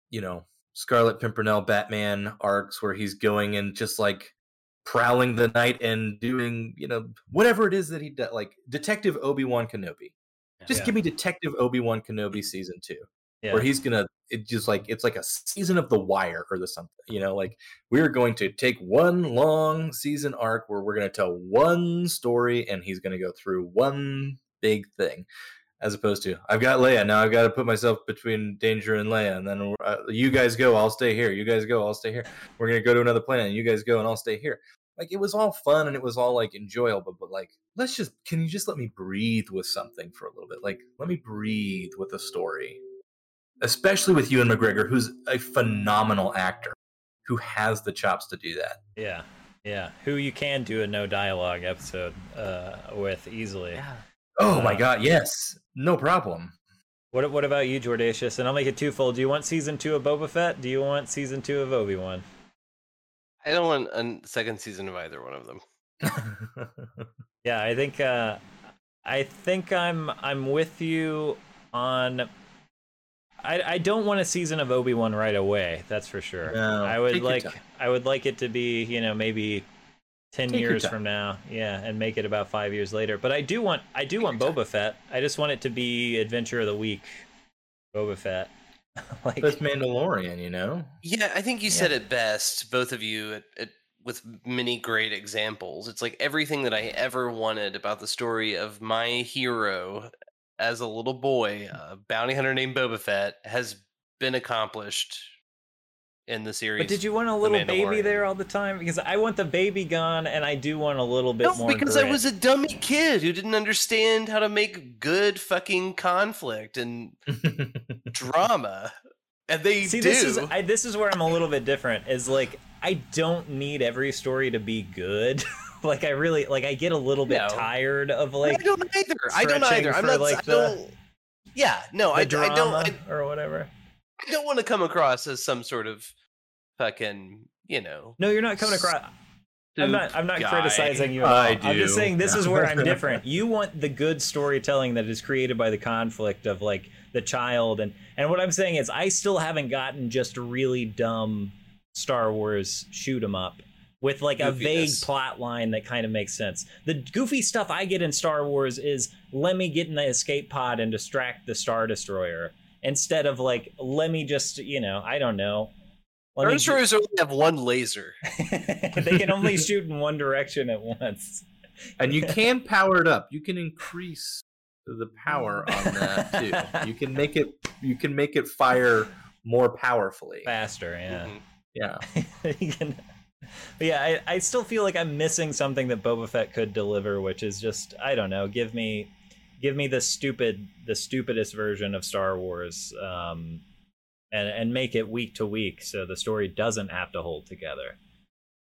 you know, Scarlet Pimpernel Batman arcs where he's going and just like prowling the night and doing you know whatever it is that he does, like Detective Obi Wan Kenobi. Just Yeah. give me Detective Obi Wan Kenobi season two Yeah. where he's gonna it just like it's like a season of the wire or the something you know like we're going to take one long season arc where we're going to tell one story and he's going to go through one big thing as opposed to i've got leia now i've got to put myself between danger and leia and then uh, you guys go i'll stay here you guys go i'll stay here we're going to go to another planet and you guys go and i'll stay here like it was all fun and it was all like enjoyable but, but like let's just can you just let me breathe with something for a little bit like let me breathe with a story especially with Ewan McGregor, who's a phenomenal actor, who has the chops to do that. Yeah, yeah. Who you can do a no dialogue episode uh, with easily. Oh my god, yes, no problem. What What about you, Jordacious? And I'll make it twofold. Do you want season two of Boba Fett? Do you want season two of Obi Wan? I don't want a second season of either one of them. Yeah, I think uh, I think I'm I'm with you on. I I don't want a season of Obi Wan right away. That's for sure. No, I would like. I would like it to be you know maybe. 10 Take years from now. Yeah and make it about five years later. But i do want i do want boba fett. I just want it to be adventure of the week boba fett. Like That's Mandalorian, you know. Yeah, I think you said it best, both of you, at, at, with many great examples. It's like everything that I ever wanted about the story of my hero as a little boy, a bounty hunter named Boba Fett, has been accomplished in the series. But did you want a little baby there all the time? Because I want the baby gone, and I do want a little bit No, more. because I was a dummy kid who didn't understand how to make good fucking conflict and drama, and they See, do. this is I, this is where I'm a little bit different. Is like I don't need every story to be good. like I really like I get a little bit No. tired of like I don't either. I don't either. I'm for, not. like, I the- don't, yeah, no, the I, I don't. I, or whatever. I don't want to come across as some sort of fucking, you know. No, you're not coming across. I'm not. I'm not guy. criticizing you at all. I I'm just saying this is where I'm different. You want the good storytelling that is created by the conflict of like the child, and and what I'm saying is I still haven't gotten just really dumb Star Wars shoot 'em up with like a vague plot line that kind of makes sense. The goofy stuff I get in Star Wars is let me get in the escape pod and distract the Star Destroyer instead of like let me just you know I don't know. Let Star me Destroyers only have one laser. they can only shoot in one direction at once. and you can power it up. You can increase the power on that too. You can make it. You can make it fire more powerfully. Faster, yeah. Mhm. Yeah. Can- but yeah, I, I still feel like I'm missing something that Boba Fett could deliver, which is just I don't know. Give me, give me the stupid, the stupidest version of Star Wars, um, and and make it week to week, so the story doesn't have to hold together.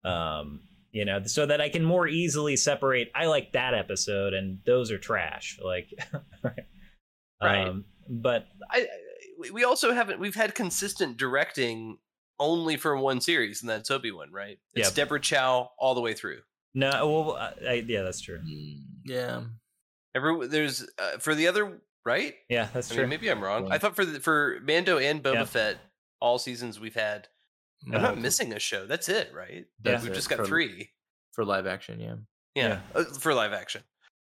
Um, you know, so that I can more easily separate. I like that episode, and those are trash. Like, Right. Um, but I, I- we- we also haven't. We've had consistent directing only for one series, and that's Obi Wan, right? It's Yep. Deborah Chow all the way through. no, well, I, I, yeah, that's true. Mm, Yeah. Every there's uh, for the other right. Yeah, that's I true. mean, maybe I'm wrong. Yeah. I thought for the, for Mando and Boba Yeah. Fett, all seasons we've had. I'm not missing a show. That's it, right? That's We've it just got for- three. for live action. Yeah. Yeah, uh, for live action.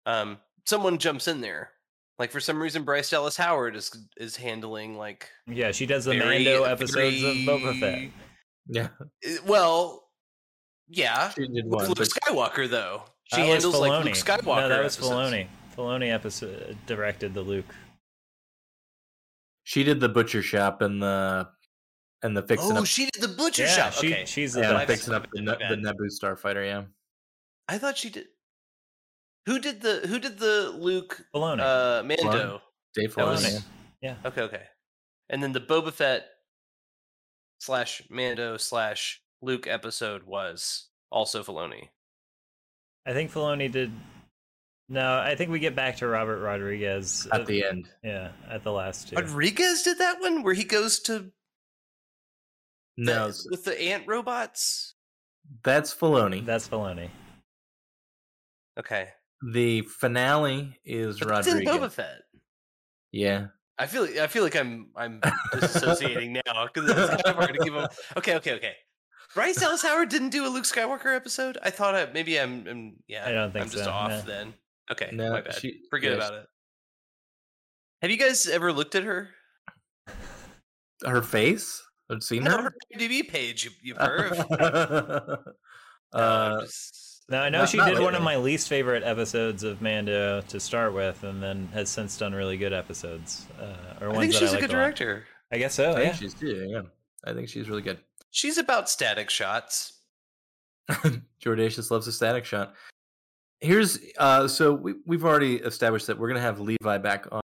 Um, someone jumps in there. Like for some reason, Bryce Dallas Howard is is handling like Yeah, she does the very- Mando episodes of Boba Fett. Yeah. Uh, Well, yeah. She did With one. Luke Skywalker, though, she That was handles like Luke Skywalker. No, that was episodes. Filoni. Filoni episode directed the Luke. She did the butcher shop and the and the fixing up. Oh, up. she did the butcher Yeah, shop. she- okay, she's the Yeah, my best. bad, fixing up the, my Ne- the bad. Naboo starfighter. Yeah. I thought she did. Who did the Who did the Luke Filoni. uh, Mando? Dave That Filoni. yeah. Okay, okay. And then the Boba Fett slash Mando slash Luke episode was also Filoni. I think Filoni did. No, I think we get back to Robert Rodriguez uh, At the end. yeah at the last two. Rodriguez did that one where he goes to No, the- with the ant robots. that's Filoni. That's Filoni. Okay, the finale is but that's in Rodriguez. Boba Fett. Yeah. I feel I feel like I'm I'm disassociating now because it's kind of hard to give him. Okay, okay, okay. Bryce Dallas Howard didn't do a Luke Skywalker episode. I thought I, maybe I'm, I'm yeah. I don't think I'm just so, off no. then. Okay, No, my bad. she- Forget yeah, about it. Have you guys ever looked at her? Her face? I've seen No, her. her IMDb page, you, you perv. No, I'm uh, just- No, I know Not- she not did one of my least favorite episodes of Mando to start with, and then has since done really good episodes. Uh, or I ones think that she's I a good lot. director. I guess so. I think Yeah. she's too. Yeah. I think she's really good. She's about static shots. Jordacious loves a static shot. Here's uh so we we've already established that we're gonna have Levi back on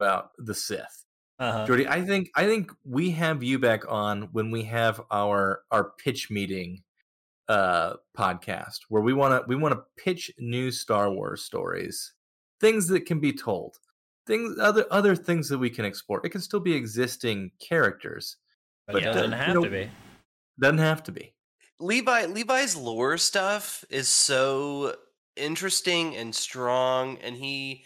about the Sith. Uh-huh. Jordy, I think I think we have you back on when we have our our pitch meeting uh podcast where we want to we want to pitch new Star Wars stories, things that can be told, things other other things that we can explore. It can still be existing characters, But Yeah. it doesn't You have know- to be. doesn't have to be. Levi Levi's lore stuff is so interesting and strong, and he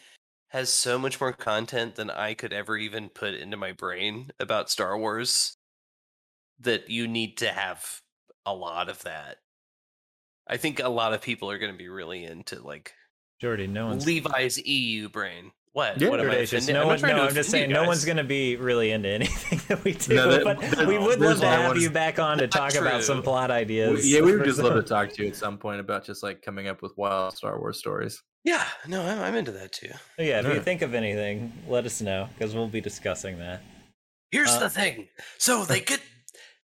has so much more content than I could ever even put into my brain about Star Wars. That you need to have a lot of that. I think a lot of people are going to be really into like Jordy, no one's Levi's EU brain. What? Yeah, what am I Jordacious. offending? No I'm one, trying no, I'm just saying, no one's going to be really into anything that we do. No, that- but that- we would love to have one's- you back on to Not talk about some plot We- ideas. yeah, we would just love to talk to you at some point about just like coming up with wild Star Wars stories. Yeah, no, I'm, I'm into that too. Yeah, if you think of anything, let us know because we'll be discussing that. Here's Uh, the thing. So they get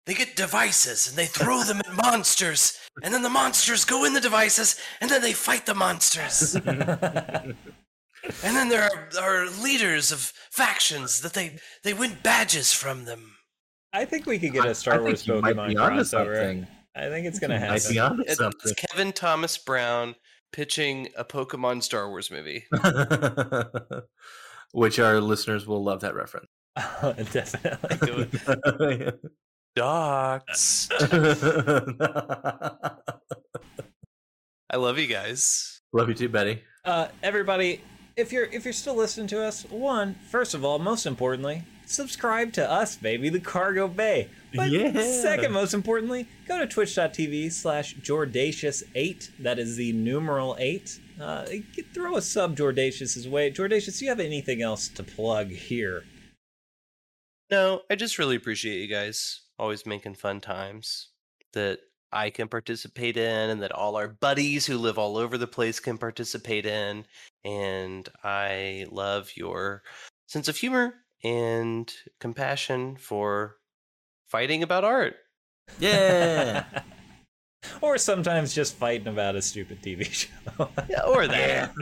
they get devices and they throw them at monsters, and then the monsters go in the devices, and then they fight the monsters. and then there are, are leaders of factions that they they win badges from them. I think we could get a Star I think Wars Pokemon be onto crossover. something. I think it's gonna happen. Might be onto It's something. Kevin Thomas Brown pitching a Pokemon Star Wars movie. Which our listeners will love that reference. Definitely. Docs. I love you guys. Love you too, Betty. Uh, everybody, if you're if you're still listening to us, one, first of all, most importantly, subscribe to us, baby, the Cargo Bay. But Yeah. second, most importantly, go to twitch.tv slash Jordacious8. That is the numeral 8. Uh, throw a sub Jordacious' way. Jordacious, do you have anything else to plug here? No, I just really appreciate you guys always making fun times that I can participate in and that all our buddies who live all over the place can participate in. And I love your sense of humor and compassion for fighting about art. Yeah. or sometimes just fighting about a stupid TV show. Yeah, or that.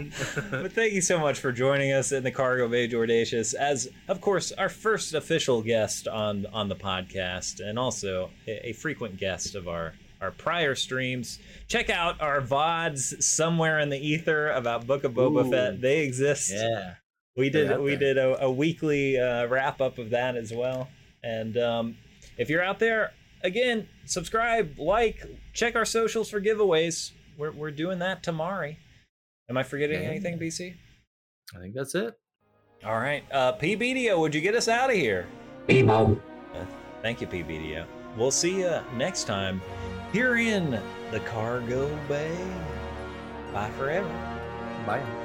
but thank you so much for joining us in the Cargo Bay Jordacious as, of course, our first official guest on on the podcast, and also a, a frequent guest of our our prior streams. Check out our vods somewhere in the ether about Book of Boba Ooh. Fett. They exist. yeah. We did we there. did a, a weekly uh, wrap up of that as well. And um, if you're out there, again, subscribe, like, check our socials for giveaways. We're we're doing that tomorrow. Am I forgetting Yeah. anything, BC? I think that's it. All right, uh, PBDO, would you get us out of here? Emo. Uh, thank you, PBDO. We'll see you next time here in the Cargo Bay. Bye forever. Bye.